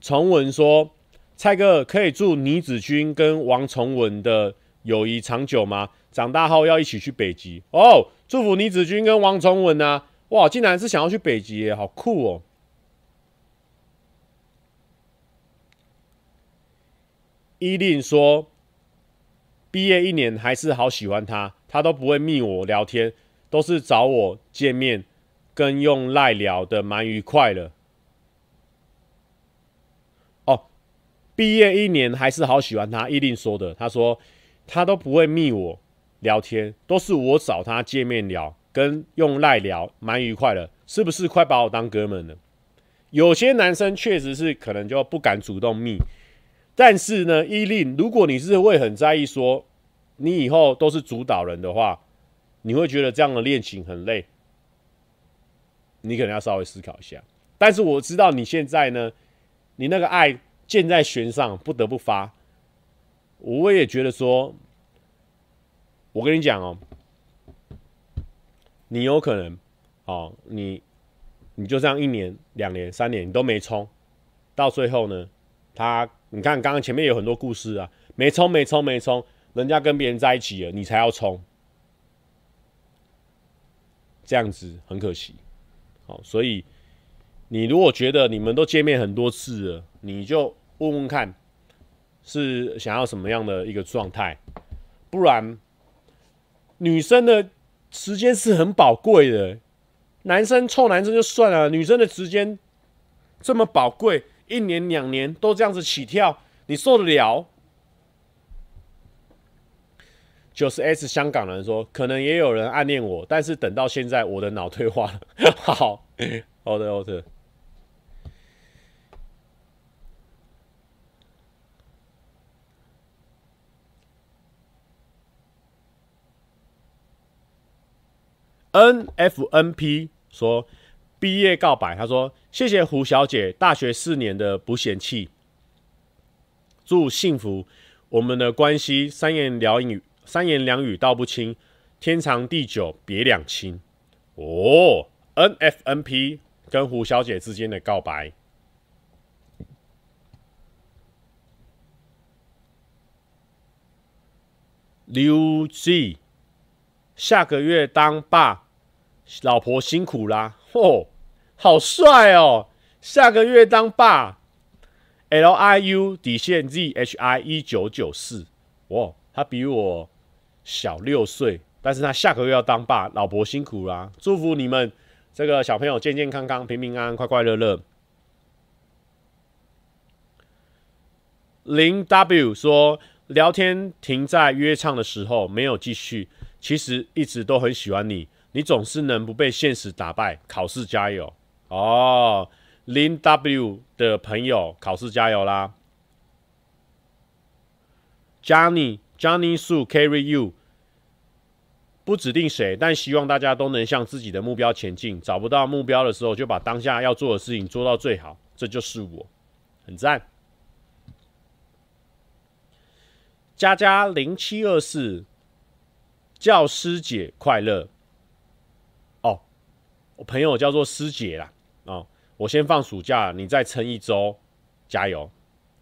崇文说：“蔡哥可以祝倪子君跟王崇文的友谊长久吗？长大后要一起去北极哦！祝福倪子君跟王崇文啊！哇，竟然是想要去北极耶，好酷哦！”伊令说：“毕业一年还是好喜欢他，他都不会密我聊天，都是找我见面，跟用赖聊的蛮愉快的。”哦毕业一年还是好喜欢他，伊令说的。他说他都不会密我聊天，都是我找他见面聊，跟用赖聊，蛮愉快的。是不是快把我当哥们了？有些男生确实是可能就不敢主动密，但是呢，伊令，如果你是会很在意说你以后都是主导人的话，你会觉得这样的恋情很累，你可能要稍微思考一下。但是我知道你现在呢，你那个爱。箭在弦上，不得不发。我也觉得说，我跟你讲哦，你有可能哦，你你就这样一年、两年、三年，你都没冲，到最后呢，他你看刚刚前面有很多故事啊，没冲、没冲、没冲，人家跟别人在一起了，你才要冲，这样子很可惜。好，所以。你如果觉得你们都见面很多次了，你就问问看，是想要什么样的一个状态？不然，女生的时间是很宝贵的，男生臭男生就算了，女生的时间这么宝贵，一年两年都这样子起跳，你受得了？九十 S 香港人说，可能也有人暗恋我，但是等到现在，我的脑退化了。[LAUGHS] 好，好的，好的。NFNP 说毕业告白，他说谢谢胡小姐大学四年的不嫌弃，祝幸福，我们的关系三言两语三言两语道不清，天长地久别两清。哦，NFNP 跟胡小姐之间的告白。刘 G 下个月当爸。老婆辛苦啦，嚯，好帅哦！下个月当爸，L I U 底线 Z H I 一九九四，哇，他比我小六岁，但是他下个月要当爸，老婆辛苦啦，祝福你们这个小朋友健健康康、平平安安、快快乐乐。零 W 说聊天停在约唱的时候没有继续，其实一直都很喜欢你，你总是能不被现实打败，考试加油哦！零 W 的朋友，考试加油啦！Johnny Johnny Sue，carry you，不指定谁，但希望大家都能向自己的目标前进。找不到目标的时候，就把当下要做的事情做到最好，这就是我，很赞。佳佳零七二四，叫师姐快乐。哦，我朋友叫做师姐啦。我先放暑假，你再撑一周，加油。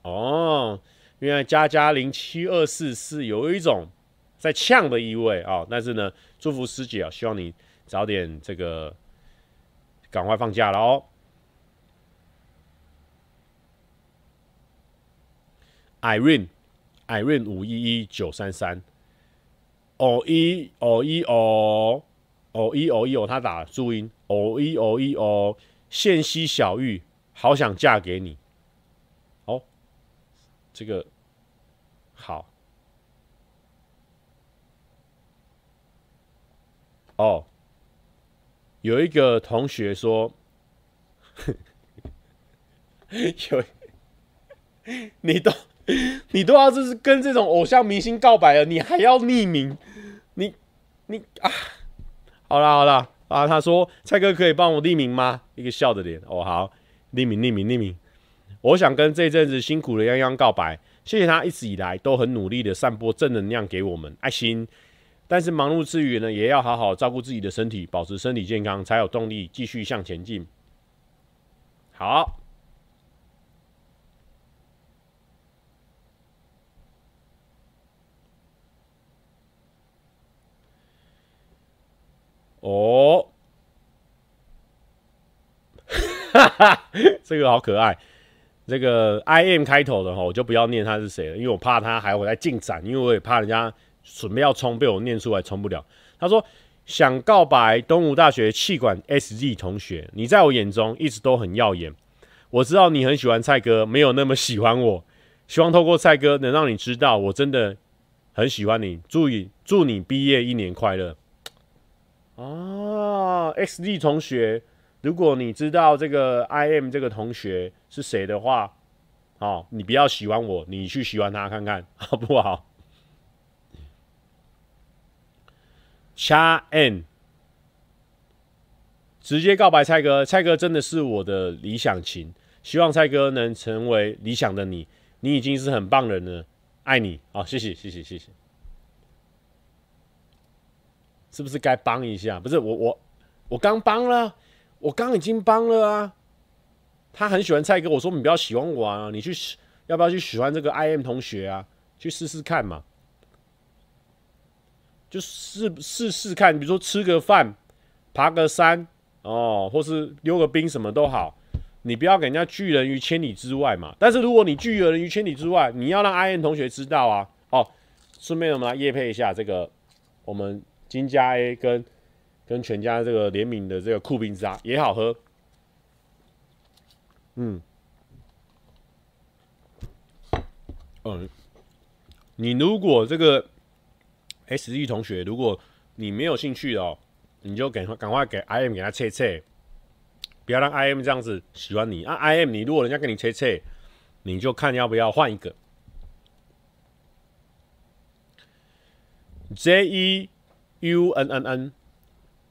哦，原来加加零七二四是有一种在呛的意味啊、哦。但是呢，祝福师姐啊，希望你早点这个赶快放假了哦。Irene。Irene 五一一九三三，哦一哦一哦哦一哦一哦，他打注音哦一哦一哦，羡溪小玉，好想嫁给你。哦，这个好。哦，有一个同学说，[LAUGHS] 有你都。你都要这是跟这种偶像明星告白了，你还要匿名？你你啊，好啦好啦啊，他说蔡哥可以帮我匿名吗？一个笑的脸哦，好，匿名匿名匿名。我想跟这阵子辛苦的泱泱告白，谢谢他一直以来都很努力的散播正能量给我们爱心。但是忙碌之余呢，也要好好照顾自己的身体，保持身体健康，才有动力继续向前进。好。哦，哈哈，这个好可爱。这个 I M 开头的哈，我就不要念他是谁了，因为我怕他还会再进展，因为我也怕人家准备要冲被我念出来冲不了。他说想告白东吴大学气管 S Z 同学，你在我眼中一直都很耀眼。我知道你很喜欢蔡哥，没有那么喜欢我。希望透过蔡哥能让你知道，我真的很喜欢你。祝你祝你毕业一年快乐。哦，XD 同学，如果你知道这个 IM 这个同学是谁的话，哦，你不要喜欢我，你去喜欢他看看 [LAUGHS] 好不好？Cha N 直接告白蔡哥，蔡哥真的是我的理想型，希望蔡哥能成为理想的你，你已经是很棒人了，爱你，好，谢谢，谢谢，谢谢。是不是该帮一下？不是我我我刚帮了，我刚已经帮了啊。他很喜欢蔡哥，我说你不要喜欢我啊，你去要不要去喜欢这个 I M 同学啊？去试试看嘛，就试试试看，比如说吃个饭、爬个山哦，或是溜个冰，什么都好。你不要给人家拒人于千里之外嘛。但是如果你拒人于千里之外，你要让 I M 同学知道啊。哦，顺便我们来夜配一下这个我们。金加 A 跟跟全家这个联名的这个酷冰沙也好喝，嗯，嗯，你如果这个 S E 同学，如果你没有兴趣哦，你就赶快赶快给 I M 给他切切，不要让 I M 这样子喜欢你啊！I M 你如果人家跟你切切，你就看要不要换一个 J E。U N N N，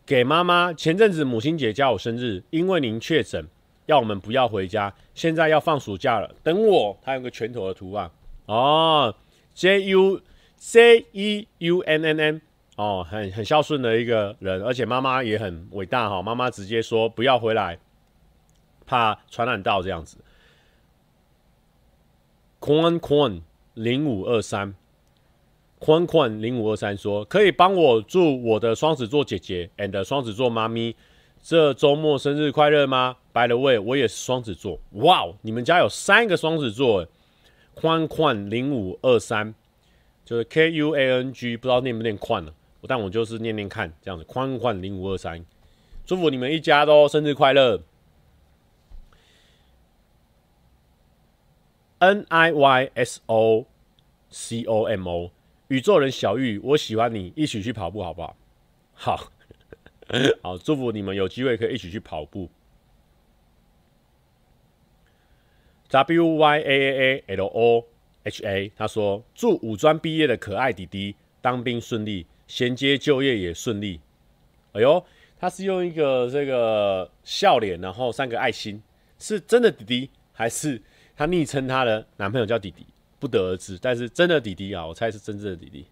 给妈妈。前阵子母亲节加我生日，因为您确诊，要我们不要回家。现在要放暑假了，等我。他有个拳头的图案哦，J U C E U N N N，哦，很很孝顺的一个人，而且妈妈也很伟大哈。妈妈直接说不要回来，怕传染到这样子。Quan Quan 零五二三。宽宽零五二三说：“可以帮我祝我的双子座姐姐 and 双子座妈咪这周末生日快乐吗？By the way，我也是双子座。哇哦，你们家有三个双子座。宽宽零五二三就是 K U A N G，不知道念不念宽了，但我就是念念看这样子。宽宽零五二三，祝福你们一家都生日快乐。N I Y S O C O M O，宇宙人小玉，我喜欢你，一起去跑步好不好？好，[LAUGHS] 好，祝福你们有机会可以一起去跑步。W Y A A A L O H A，他说祝五专毕业的可爱弟弟当兵顺利，衔接就业也顺利。哎呦，他是用一个这个笑脸，然后三个爱心，是真的弟弟还是他昵称他的男朋友叫弟弟？不得而知。但是真的弟弟啊，我猜是真正的弟弟。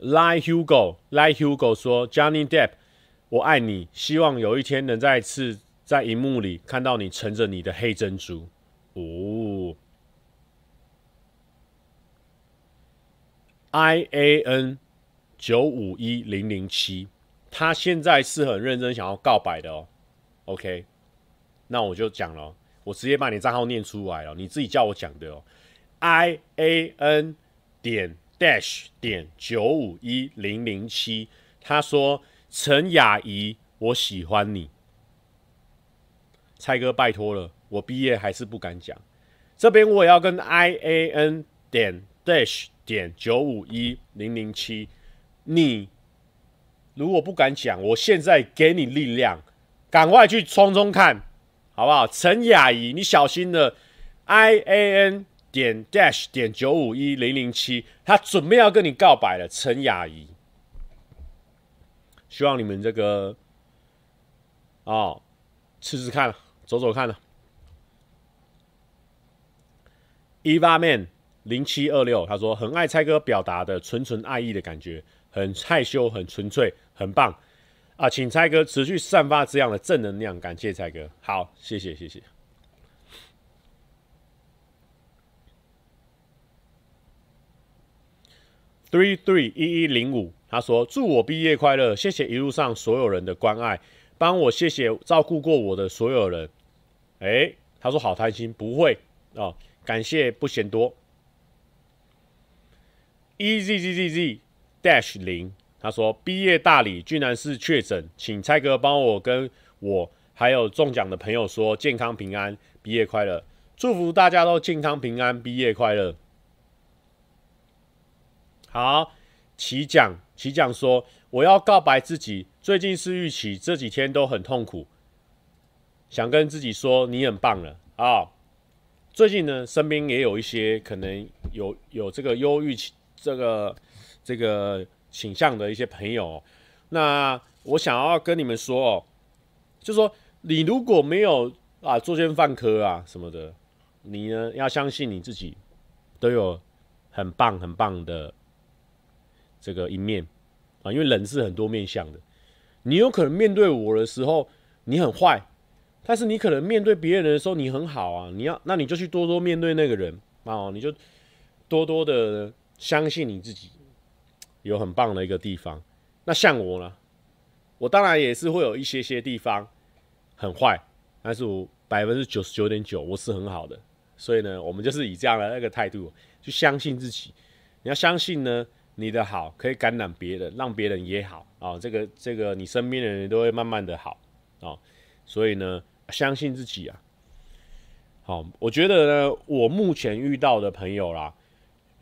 Lie Hugo，Lie Hugo 说 Johnny Depp，我爱你，希望有一天能再次在荧幕里看到你乘着你的黑珍珠。哦。I A N 九五一零零七，他现在是很认真想要告白的哦。OK，那我就讲了，我直接把你账号念出来了，你自己叫我讲的哦。I A N 点 Dash 点九五一零零七，他说：“陈雅仪，我喜欢你。”蔡哥，拜托了，我毕业还是不敢讲。这边我也要跟 I A N 点 Dash。点九五一零零七，你如果不敢讲，我现在给你力量，赶快去冲冲看，好不好？陈雅仪，你小心了。I A N 点 Dash 点九五一零零七，他准备要跟你告白了。陈雅仪，希望你们这个哦，试试看，走走看了。Eva Man。零七二六，他说很爱蔡哥表达的纯纯爱意的感觉，很害羞，很纯粹，很棒啊！请蔡哥持续散发这样的正能量，感谢蔡哥。好，谢谢，谢谢。Three three 一一零五，他说祝我毕业快乐，谢谢一路上所有人的关爱，帮我谢谢照顾过我的所有人。哎、他说好贪心，不会哦，感谢不嫌多。E Z Z Z Z dash 零，他说毕业大礼居然是确诊，请蔡哥帮我跟我还有中奖的朋友说健康平安，毕业快乐，祝福大家都健康平安，毕业快乐。好，起讲起讲说我要告白自己，最近是郁期，这几天都很痛苦，想跟自己说你很棒了啊。最近呢，身边也有一些可能有有这个忧郁。这个这个倾向的一些朋友，那我想要跟你们说哦，就说你如果没有啊作奸犯科啊什么的，你呢要相信你自己都有很棒很棒的这个一面啊，因为人是很多面相的。你有可能面对我的时候你很坏，但是你可能面对别人的时候你很好啊。你要那你就去多多面对那个人啊，你就多多的。相信你自己有很棒的一个地方。那像我呢，我当然也是会有一些些地方很坏，但是我百分之九十九点九我是很好的。所以呢，我们就是以这样的那个态度去相信自己。你要相信呢，你的好可以感染别人，让别人也好啊。这个这个，你身边的人都会慢慢的好啊。所以呢，相信自己啊。好，我觉得呢，我目前遇到的朋友啦。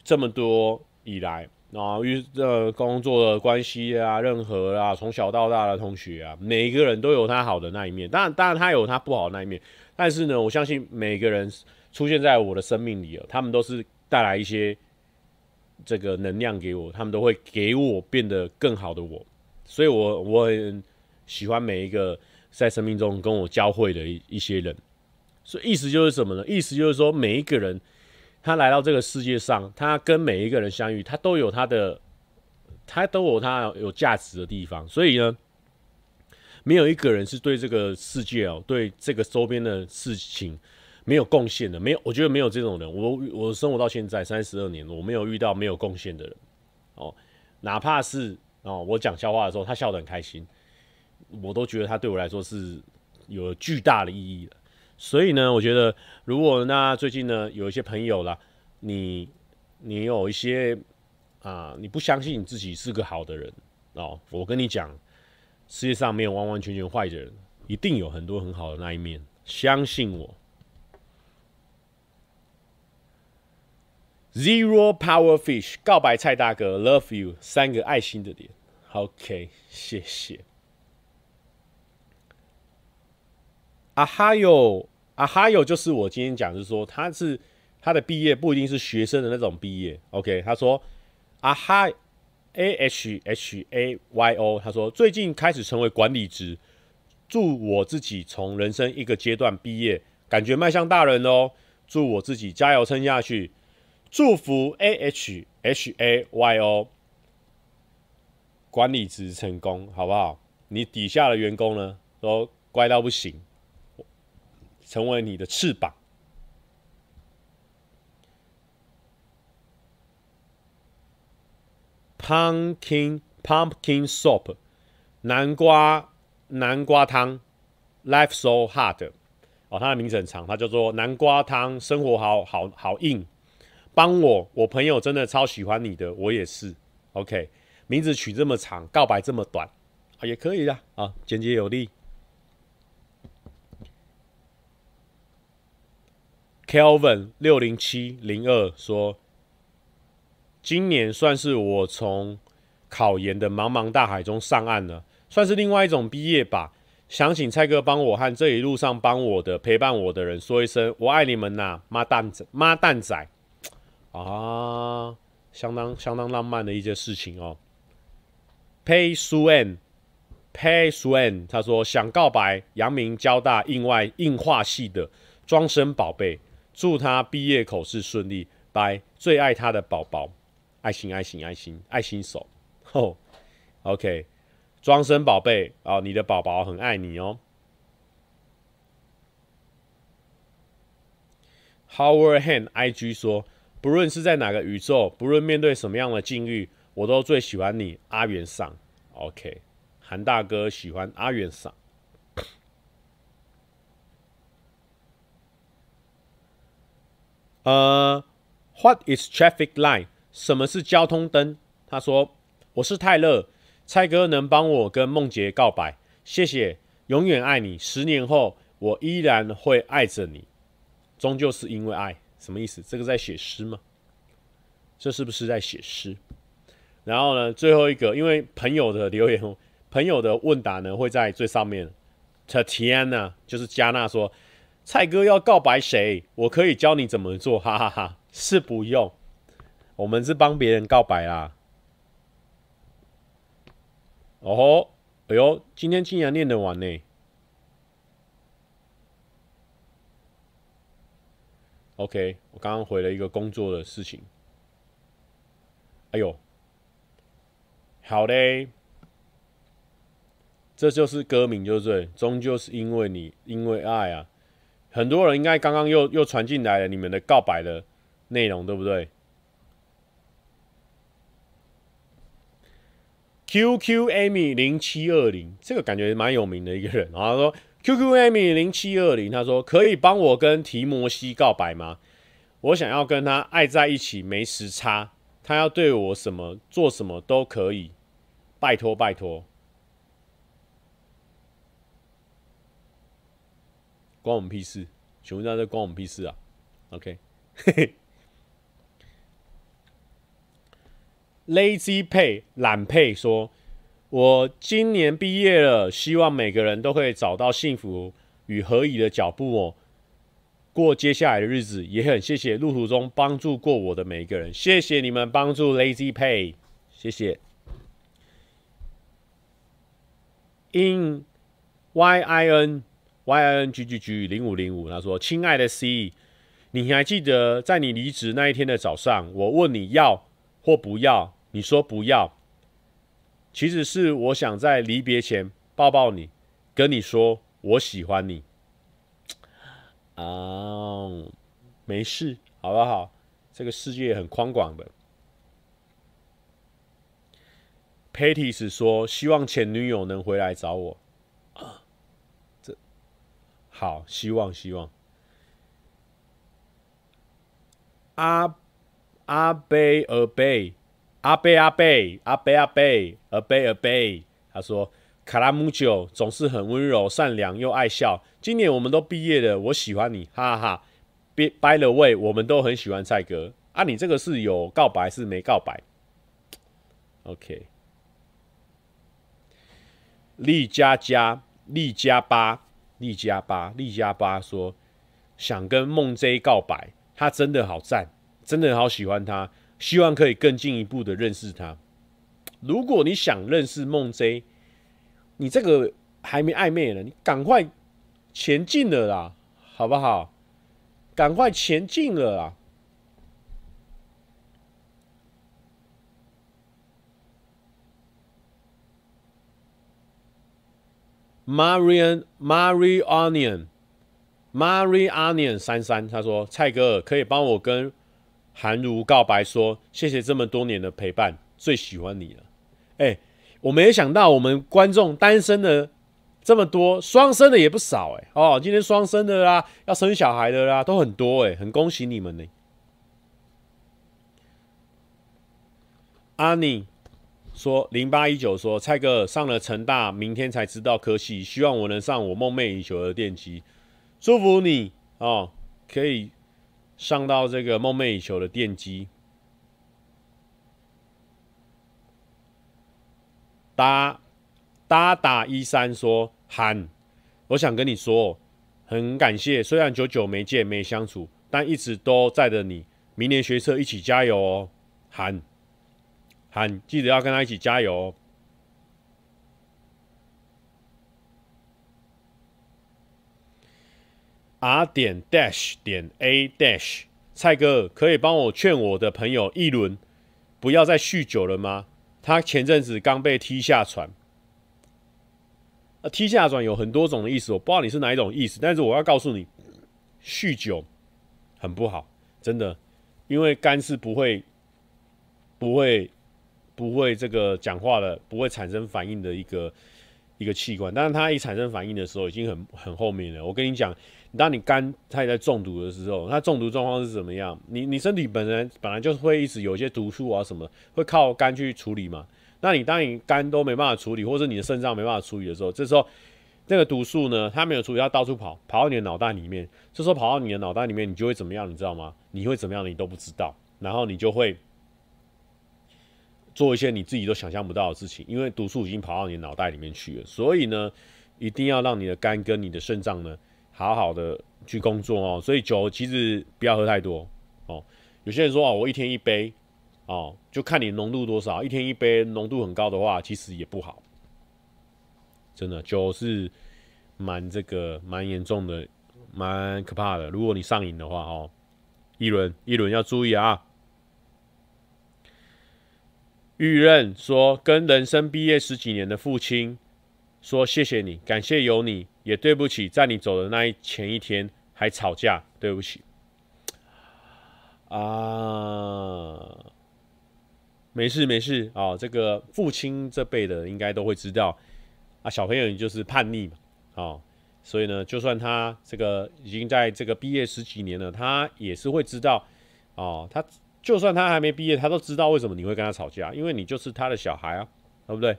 这么多以来啊，与这工作的关系啊，任何啊，从小到大的同学啊，每一个人都有他好的那一面，当然，当然他有他不好的那一面。但是呢，我相信每个人出现在我的生命里，他们都是带来一些这个能量给我，他们都会给我变得更好的我。所以我我很喜欢每一个在生命中跟我交汇的一一些人。所以意思就是什么呢？意思就是说每一个人。他来到这个世界上，他跟每一个人相遇，他都有他的，他都有他有价值的地方。所以呢，没有一个人是对这个世界哦，对这个周边的事情没有贡献的。没有，我觉得没有这种人。我我生活到现在三十二年，我没有遇到没有贡献的人哦。哪怕是哦，我讲笑话的时候，他笑得很开心，我都觉得他对我来说是有巨大的意义的。所以呢，我觉得如果那最近呢有一些朋友啦，你你有一些啊，你不相信你自己是个好的人哦，我跟你讲，世界上没有完完全全坏的人，一定有很多很好的那一面，相信我。Zero Power Fish 告白蔡大哥，Love you 三个爱心的脸，OK，谢谢。啊哈哟啊哈哟，就是我今天讲，就是说他是他的毕业不一定是学生的那种毕业，OK，他说啊哈 A H H A Y O，他说最近开始成为管理职，祝我自己从人生一个阶段毕业，感觉迈向大人哦，祝我自己加油撑下去。祝福 A H H A Y O 管理职成功，好不好？你底下的员工呢，都乖到不行，成为你的翅膀。Pumpkin Pumpkin Soup 南瓜南瓜汤，Life so hard 哦，它的名字很长，它叫做南瓜汤，生活好好好硬。帮我，我朋友真的超喜欢你的，我也是。OK，名字取这么长，告白这么短，啊，也可以的啊，简洁有力。Kelvin 六零七零二说，今年算是我从考研的茫茫大海中上岸了，算是另外一种毕业吧。想请蔡哥帮我和这一路上帮我的、陪伴我的人说一声，我爱你们呐、妈蛋仔，妈蛋仔。啊，相当相当浪漫的一件事情哦。Pay Suen，Pay Suen，他说想告白阳明交大应外应化系的庄生宝贝，祝他毕业口试顺利。拜，最爱他的宝宝，爱心爱心爱心爱心手。吼，OK，庄生宝贝啊，你的宝宝很爱你哦。Howard Hand IG 说。不论是在哪个宇宙，不论面对什么样的境遇，我都最喜欢你，阿元桑。OK，韩大哥喜欢阿元桑。呃、，What is traffic light？什么是交通灯？他说：“我是泰勒，蔡哥能帮我跟梦洁告白，谢谢，永远爱你。十年后，我依然会爱着你，终究是因为爱。”什么意思？这个在写诗吗？这是不是在写诗？然后呢，最后一个，因为朋友的留言，朋友的问答呢会在最上面。Tatiana 就是加纳说：“蔡哥要告白谁？我可以教你怎么做。”哈哈哈，是不用，我们是帮别人告白啦。哦吼，哎呦，今天竟然念得完呢！OK，我刚刚回了一个工作的事情。哎呦，好嘞，这就是歌名，就是终究是因为你，因为爱啊。很多人应该刚刚又又传进来了你们的告白的内容，对不对？QQ Amy 零七二零，这个感觉蛮有名的一个人，然 [LAUGHS] 后他说。QQ Amy 零七二零，他说可以帮我跟提摩西告白吗？我想要跟他爱在一起，没时差。他要对我什么做什么都可以，拜托拜托。关我们屁事？请问大家关我们屁事啊？OK，嘿嘿。[LAUGHS] Lazy Pay 懒配说。我今年毕业了，希望每个人都可以找到幸福与合宜的脚步哦，过接下来的日子。也很谢谢路途中帮助过我的每一个人，谢谢你们帮助 Lazy Pay，谢谢。In Y I N Y N G G G 零五零五，他说：“亲爱的 C，你还记得在你离职那一天的早上，我问你要或不要，你说不要。”其实是我想在离别前抱抱你，跟你说我喜欢你。啊，没事，好不好？这个世界很宽广的。Patty 说希望前女友能回来找我。好，希望希望。阿阿贝尔贝。阿贝阿贝阿贝阿贝阿贝阿贝，他说卡拉姆酒总是很温柔、善良又爱笑。今年我们都毕业了，我喜欢你，哈哈哈。别 By the way，我们都很喜欢蔡哥啊。你这个是有告白是没告白？OK。利加加、利加巴、利加巴、利加巴说想跟梦 J 告白，他真的好赞，真的好喜欢他，希望可以更进一步的认识他。如果你想认识梦 J，你这个还没暧昧呢，你赶快前进了啦，好不好？赶快前进了啦！Marian Marie Onion Marie Onion 三三，他说：“蔡哥可以帮我跟韩如告白说，谢谢这么多年的陪伴，最喜欢你了。”哎。我没想到我们观众单身的这么多，双生的也不少哎、哦，今天双生的啦，要生小孩的啦，都很多哎、很恭喜你们呢、欸。阿妮说零八一九说蔡哥上了成大，明天才知道科系，希望我能上我梦寐以求的电机，祝福你哦，可以上到这个梦寐以求的电机。打打打一三说韩，我想跟你说，很感谢，虽然久久没见没相处，但一直都在的你，明年学车一起加油哦，韩。喊记得要跟他一起加油哦。R 点 dash 点 A dash 蔡哥可以帮我劝我的朋友一轮不要再酗酒了吗？他前阵子刚被踢下船，踢下船有很多种的意思，我不知道你是哪一种意思，但是我要告诉你，酗酒很不好，真的，因为肝是不会、不会、不会这个讲话的，不会产生反应的一个一个器官，但是它一产生反应的时候，已经很很后面了。我跟你讲。当你肝它也在中毒的时候，它中毒状况是怎么样？你你身体本身本来就是会一直有一些毒素啊什么，会靠肝去处理嘛。那你当你肝都没办法处理，或者你的肾脏没办法处理的时候，这时候那个毒素呢，它没有处理，它到处跑，跑到你的脑袋里面。这时候跑到你的脑袋里面，你就会怎么样？你知道吗？你会怎么样？你都不知道。然后你就会做一些你自己都想象不到的事情，因为毒素已经跑到你脑袋里面去了。所以呢，一定要让你的肝跟你的肾脏呢。好好的去工作哦，所以酒其实不要喝太多哦。有些人说哦，我一天一杯哦，就看你浓度多少。一天一杯浓度很高的话，其实也不好。真的，酒是蛮这个蛮严重的，蛮可怕的。如果你上瘾的话哦，一轮一轮要注意啊。玉任说，跟人生毕业十几年的父亲说谢谢你，感谢有你。也对不起，在你走的那一前一天还吵架，对不起。啊，没事没事啊，这个父亲这辈的应该都会知道啊，小朋友你就是叛逆嘛，啊，所以呢，就算他这个已经在这个毕业十几年了，他也是会知道，哦，他就算他还没毕业，他都知道为什么你会跟他吵架，因为你就是他的小孩啊，对不对？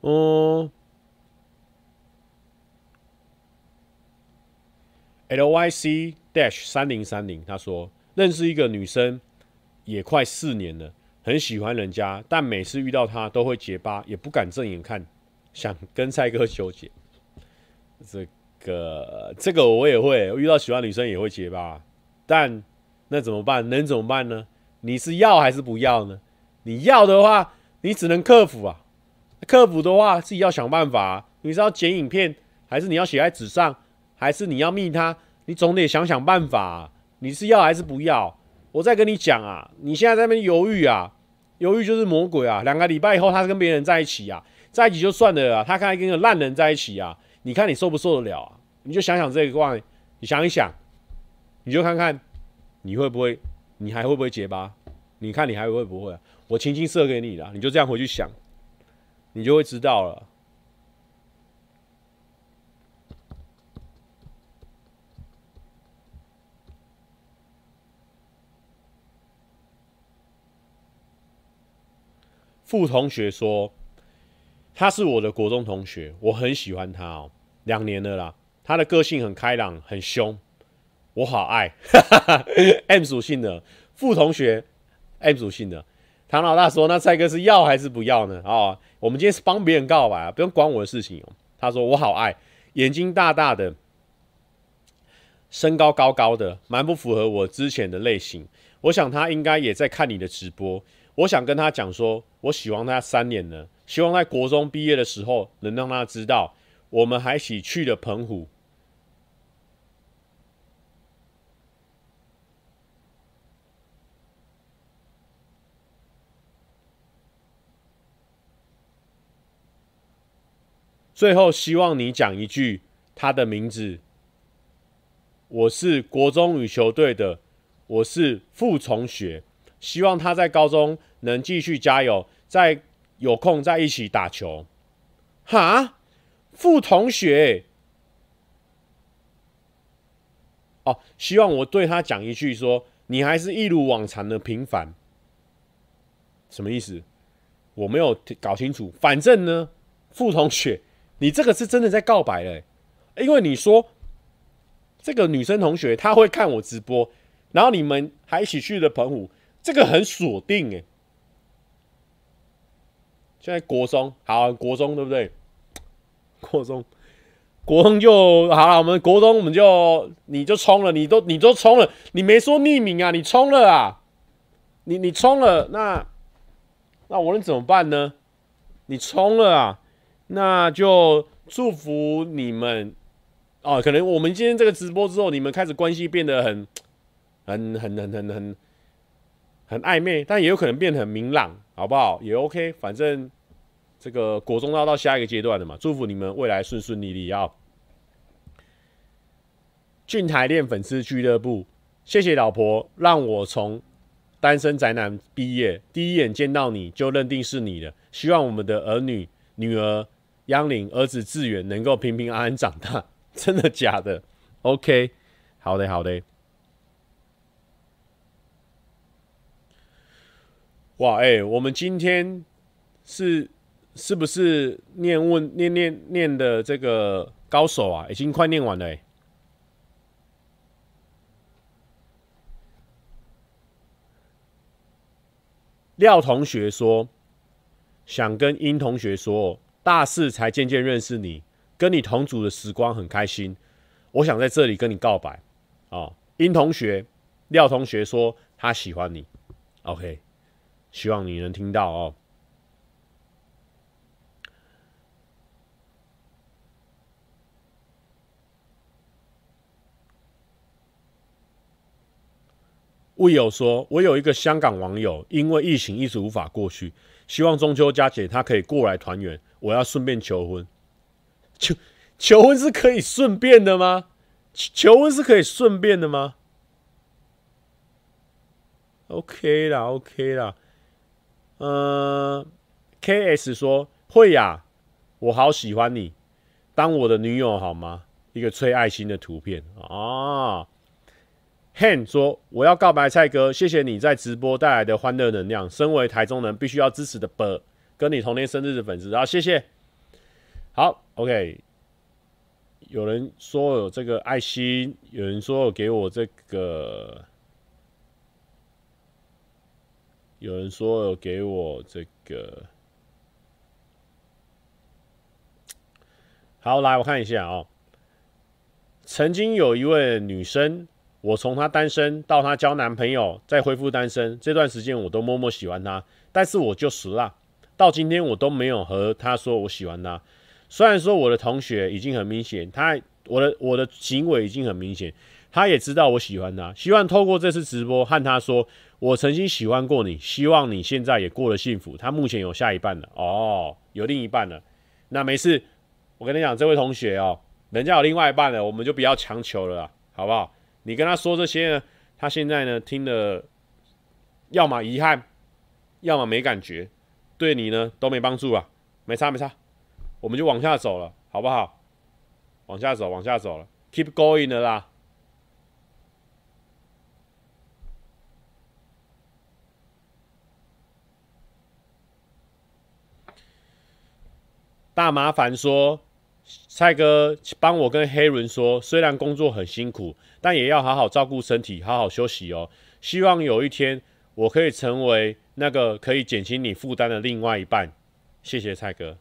嗯，L Y C dash 三零三零，他说认识一个女生也快四年了，很喜欢人家，但每次遇到他都会结巴，也不敢正眼看，想跟蔡哥纠结。这个这个我也会，遇到喜欢女生也会结巴，但那怎么办？能怎么办呢？你是要还是不要呢？你要的话，你只能克服啊。克服的话，自己要想办法。你是要剪影片，还是你要写在纸上，还是你要密他？你总得想想办法啊。你是要还是不要？我再跟你讲啊，你现在在那边犹豫啊，犹豫就是魔鬼啊。两个礼拜以后，他跟别人在一起啊，在一起就算了啊，他看跟个烂人在一起啊，你看你受不受得了啊？你就想想这个话，你想一想，你就看看你会不会，你还会不会结巴？你看你还会不会？我轻轻射给你了，你就这样回去想。你就会知道了。傅同学说，他是我的国中同学，我很喜欢他哦，两年了啦。他的个性很开朗，很凶，我好爱。[LAUGHS] M 属性的傅同学，M 属性的唐老大说，那蔡哥是要还是不要呢？哦，我们今天是帮别人告白啊，不用管我的事情哦。他说我好爱，眼睛大大的，身高高高的，蛮不符合我之前的类型。我想他应该也在看你的直播。我想跟他讲说，我喜欢他三年了，希望在国中毕业的时候能让他知道，我们还一起去了澎湖。最后，希望你讲一句他的名字。我是国中羽球队的，我是傅同学。希望他在高中能继续加油，再有空再一起打球。哈，傅同学，哦，希望我对他讲一句说，你还是一如往常的平凡。什么意思？我没有搞清楚。反正呢，傅同学，你这个是真的在告白了，因为你说这个女生同学她会看我直播，然后你们还一起去了澎湖。这个很锁定哎，现在国中好、国中对不对？国中，国中就好了。我们国中，我们就你就冲了，你都你都冲了，你没说匿名啊，你冲了啊，你你冲了，那那我能怎么办呢？你冲了啊，那就祝福你们哦。可能我们今天这个直播之后，你们开始关系变得很很很很很很。很暧昧，但也有可能变得很明朗，好不好？也 OK，反正这个国中要到下一个阶段了嘛，祝福你们未来顺顺利利啊！俊台练粉丝俱乐部，谢谢老婆让我从单身宅男毕业，第一眼见到你就认定是你了。希望我们的儿女、女儿央玲、儿子志远能够平平安安长大，[LAUGHS] 真的假的？OK，好的，好的。哇，哎、我们今天是是不是念问念念念的这个高手啊？已经快念完了、欸。廖同学说，想跟殷同学说，大四才渐渐认识你，跟你同组的时光很开心。我想在这里跟你告白啊，殷同学，廖同学说他喜欢你。OK。希望你能听到哦。魏友说：“我有一个香港网友，因为疫情一直无法过去，希望中秋佳节他可以过来团圆。我要顺便求婚，求求婚是可以顺便的吗？求婚是可以顺便的吗？OK 啦，OK 啦。”呃，K.S 说会呀，我好喜欢你，当我的女友好吗？一个吹爱心的图片啊。Han 说我要告白蔡哥，谢谢你在直播带来的欢乐能量。身为台中人，必须要支持的 bird，，跟你同年生日的粉丝啊，谢谢。好，OK。有人说有这个爱心，有人说有给我这个。有人说有给我这个，好，来我看一下哦。曾经有一位女生，我从她单身到她交男朋友，再恢复单身，这段时间我都默默喜欢她，但是我就死了，到今天我都没有和她说我喜欢她。虽然说我的同学已经很明显，她我的我的行为已经很明显，她也知道我喜欢她，希望透过这次直播和她说。我曾经喜欢过你，希望你现在也过得幸福。他目前有下一半了哦，有另一半了。那没事，我跟你讲，这位同学哦，人家有另外一半了，我们就不要强求了，好不好？你跟他说这些呢，他现在呢听了，要么遗憾，要么没感觉，对你呢都没帮助啊，没差没差，我们就往下走了，好不好？往下走，往下走了，keep going 的啦。大麻烦说，蔡哥帮我跟黑伦说，虽然工作很辛苦，但也要好好照顾身体，好好休息哦。希望有一天我可以成为那个可以减轻你负担的另外一半。谢谢蔡哥。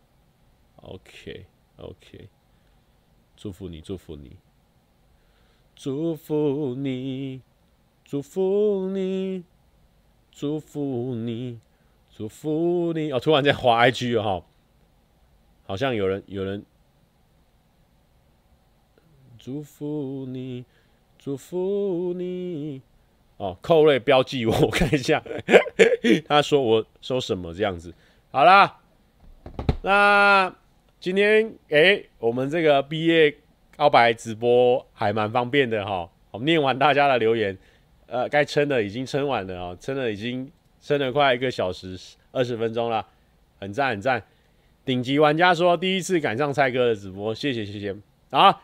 OK OK，祝福你，祝福你，祝福你，祝福你，祝福你，祝福你。哦，突然在滑 IG 哦，好像有人有人。祝福你，祝福你。哦，扣位标记我，我看一下。[LAUGHS] 他说我说什么这样子？好啦，那今天哎、欸，我们这个毕业告白直播还蛮方便的哈。我念完大家的留言，呃，该撑的已经撑完了哦，撑了已经撑了快一个小时二十分钟了，很赞很赞。顶级玩家说第一次赶上蔡哥的直播，谢谢谢谢啊。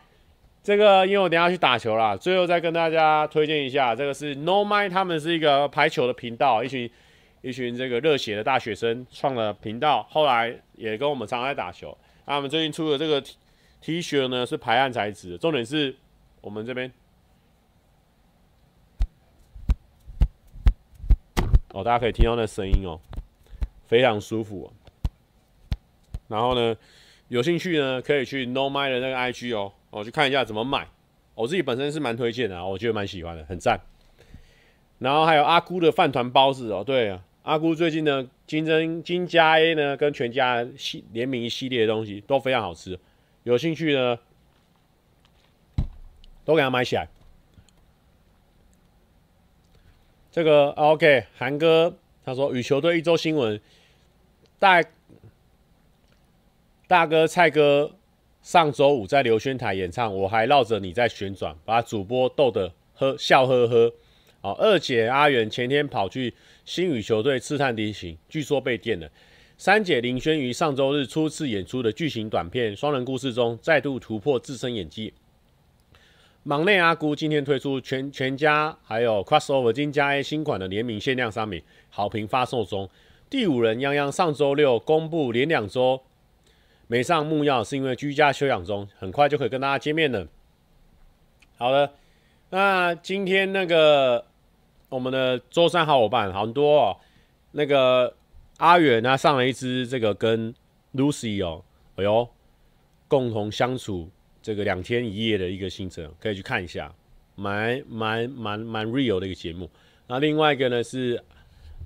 这个因为我等下去打球啦，最后再跟大家推荐一下，这个是 No Mind，他们是一个排球的频道，一群一群这个热血的大学生创了频道，后来也跟我们常常在打球。他们最近出的这个 T T 恤呢是排汗材质，重点是我们这边哦，大家可以听到那声音哦，非常舒服。然后呢，有兴趣呢可以去 No Mind 的那个 IG 哦。我去看一下怎么买，我自己本身是蛮推荐的啊，我觉得蛮喜欢的，很赞。然后还有阿姑的饭团包子哦，对啊，阿姑最近呢，金针金家 A 呢跟全家系联名一系列的东西都非常好吃，有兴趣呢都给他买起来。这个 OK，韩哥他说羽球队一周新闻，大大哥蔡哥。上周五在刘轩台演唱，我还绕着你在旋转，把主播逗得呵笑呵呵。哦，二姐阿元前天跑去新宇球队刺探敌情，据说被电了。三姐林轩于上周日初次演出的剧情短片《双人故事》中再度突破自身演技。忙内阿姑今天推出全全家还有 Crossover 金家 A 新款的联名限量商品，好评发售中。第五人泱泱上周六公布连两周。没上木曜是因为居家休养中，很快就可以跟大家见面了。好的，那今天那个我们的周三好伙伴很多哦，那个阿远他上了一支这个跟 Lucy 哦，哎呦，共同相处这个两天一夜的一个行程，可以去看一下，蛮蛮蛮蛮 real 的一个节目。那另外一个呢是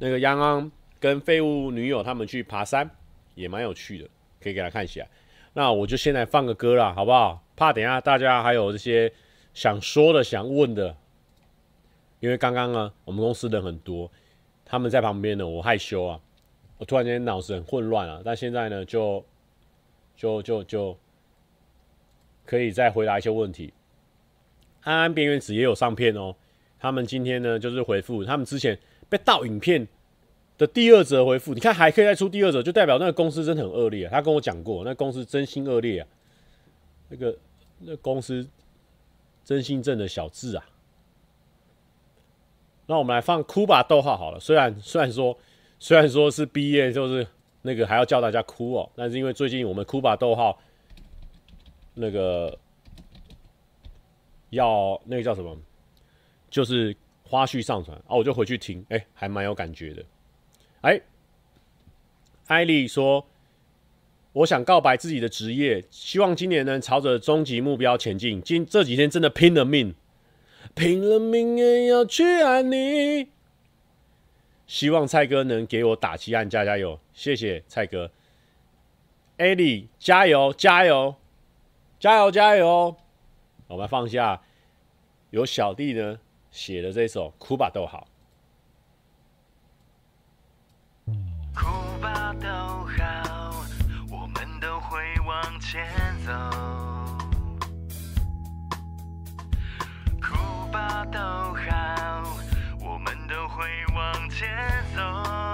那个央央跟废物女友他们去爬山，也蛮有趣的。可以给他看一下，那我就现在放个歌啦，好不好？怕等下大家还有这些想说的、想问的，因为刚刚呢，我们公司人很多，他们在旁边呢，我害羞啊，我突然间脑子很混乱啊，但现在呢，就就就就可以再回答一些问题。安安边缘子也有上片哦，他们今天呢就是回复他们之前被盗影片。的第二则回复，你看还可以再出第二则，就代表那个公司真的很恶劣啊。他跟我讲过，那公司真心恶劣啊。那个那公司真心正的小智啊。那我们来放哭吧逗号好了。虽然虽然说虽然说是毕业，就是那个还要叫大家哭哦，但是因为最近我们哭吧逗号那个要那个叫什么，就是花絮上传啊，我就回去听，哎、还蛮有感觉的。哎，艾莉说：“我想告白自己的职业，希望今年能朝着终极目标前进。今这几天真的拼了命，拼了命也要去爱你。希望蔡哥能给我打气，按加加油，谢谢蔡哥。艾莉，加油，加油，加油，加油！我们放下，有小弟呢写的这首《哭吧，逗号》。”哭吧，都好，我们都会往前走。哭吧，都好，我们都会往前走。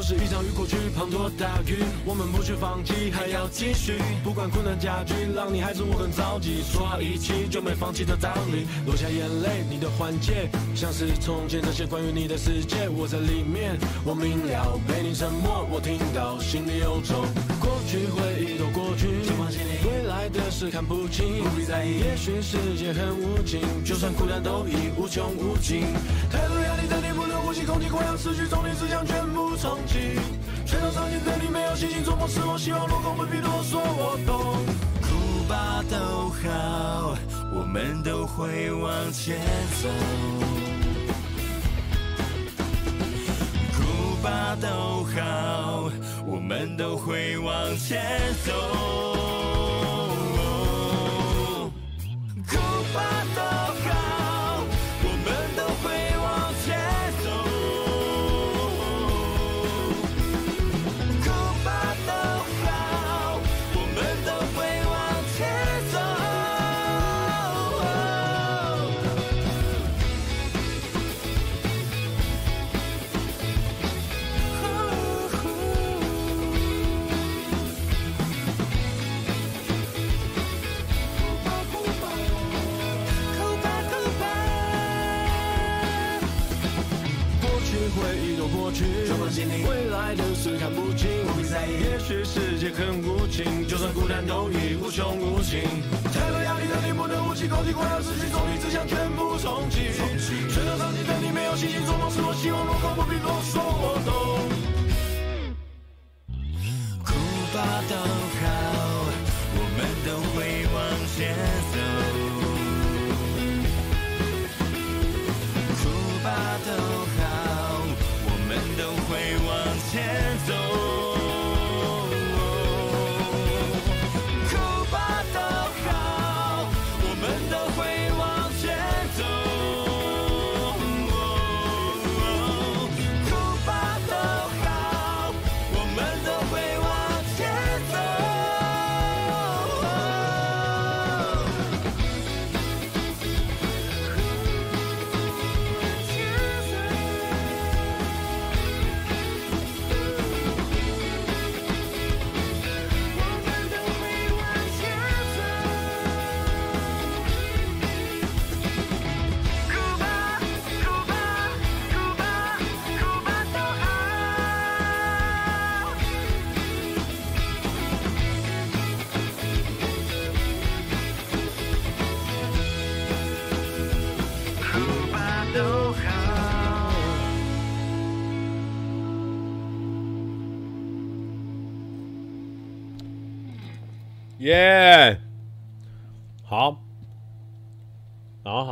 又是一场雨过去，滂沱大雨，我们不去放弃，还要继续。不管困难加剧，让你孩子我很着急。说好一起就没放弃的道理，落下眼泪，你的环节像是从前这些关于你的世界，我在里面，我明了，被你沉默，我听到心里有种。过去回忆都过去，未来的事看不清，不必在意。也许世界很无情，就算孤单都已无穷无尽。太多压力在你不能呼吸，空气快要失去，从你思想全部重启。全都上进对你没有信心，做梦是我希望落空，不必多说，我懂。哭吧都好，我们都会往前走。哭吧都好，我们都会往前走。许世界很无情，就算孤单都已无穷无尽。太多压力让你不能呼吸，空气快要失去，重力只想全部重启。全都上进对你没有信心，做梦是我希望落空，不必多说，我懂。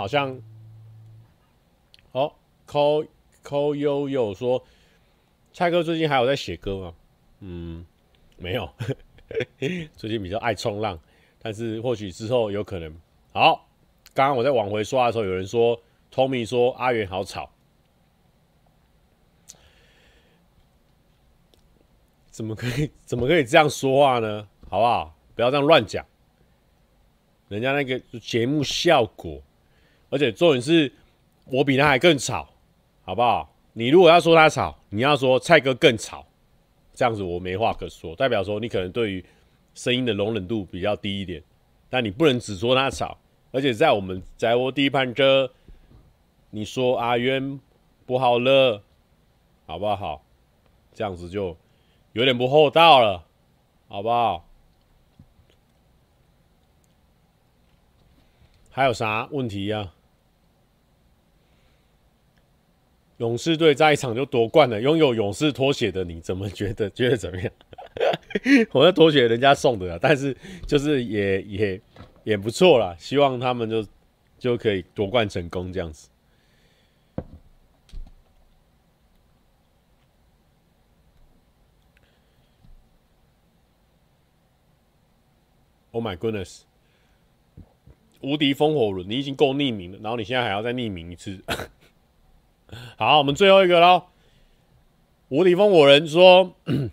像，哦，扣扣悠悠说，蔡哥最近还有在写歌吗？嗯，没有，[LAUGHS] 最近比较爱冲浪，但是或许之后有可能。好，刚刚我在往回刷的时候，有人说，Tommy 说阿元好吵，怎么可以 [LAUGHS] 怎么可以这样说话呢？好不好？不要这样乱讲，人家那个节目效果，而且重点是我比他还更吵，好不好？你如果要说他吵，你要说蔡哥更吵，这样子我没话可说，代表说你可能对于声音的容忍度比较低一点，但你不能只说他吵，而且在我们在我地盘这，你说阿渊不好了，好不好？这样子就有点不厚道了，好不好？还有啥问题呀、勇士队在一场就夺冠了，拥有勇士拖鞋的你怎么觉得？觉得怎么样？[LAUGHS] 我的拖鞋人家送的，但是就是也也也不错啦，希望他们就就可以夺冠成功这样子。Oh my goodness！无敌风火轮，你已经够匿名了，然后你现在还要再匿名一次。好，我们最后一个喽。无敌风火人说：“ [CLEARS THROAT]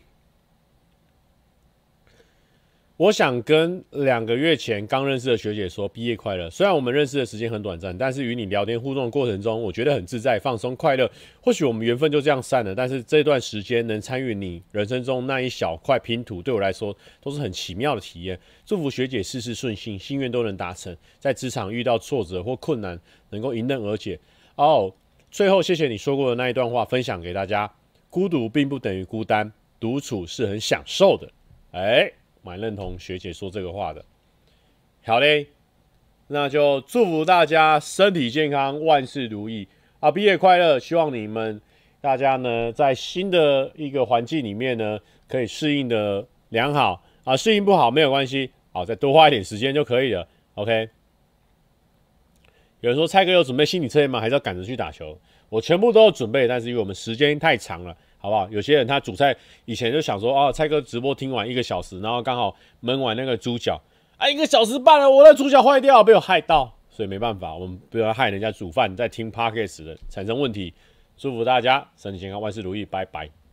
我想跟两个月前刚认识的学姐说，毕业快乐。虽然我们认识的时间很短暂，但是与你聊天互动的过程中，我觉得很自在、放松、快乐。或许我们缘分就这样散了，但是这段时间能参与你人生中那一小块拼图，对我来说都是很奇妙的体验。祝福学姐事事顺心，心愿都能达成。在职场遇到挫折或困难，能够迎刃而解。哦，最后谢谢你说过的那一段话，分享给大家：孤独并不等于孤单，独处是很享受的。哎。蛮认同学姐说这个话的，好嘞，那就祝福大家身体健康，万事如意啊！毕业快乐，希望你们大家呢，在新的一个环境里面呢，可以适应的良好啊，适应不好没有关系，好，再多花一点时间就可以了。OK，有人说蔡哥有准备心理测验吗？还是要赶着去打球？我全部都有准备，但是因为我们时间太长了。好不好？有些人他煮菜以前就想说，哦，蔡哥直播听完一个小时，然后刚好焖完那个猪脚，啊，一个小时半了，我的猪脚坏掉，被我害到，所以没办法，我们不要害人家煮饭在听 Podcast 的产生问题。祝福大家身体健康，万事如意，拜拜。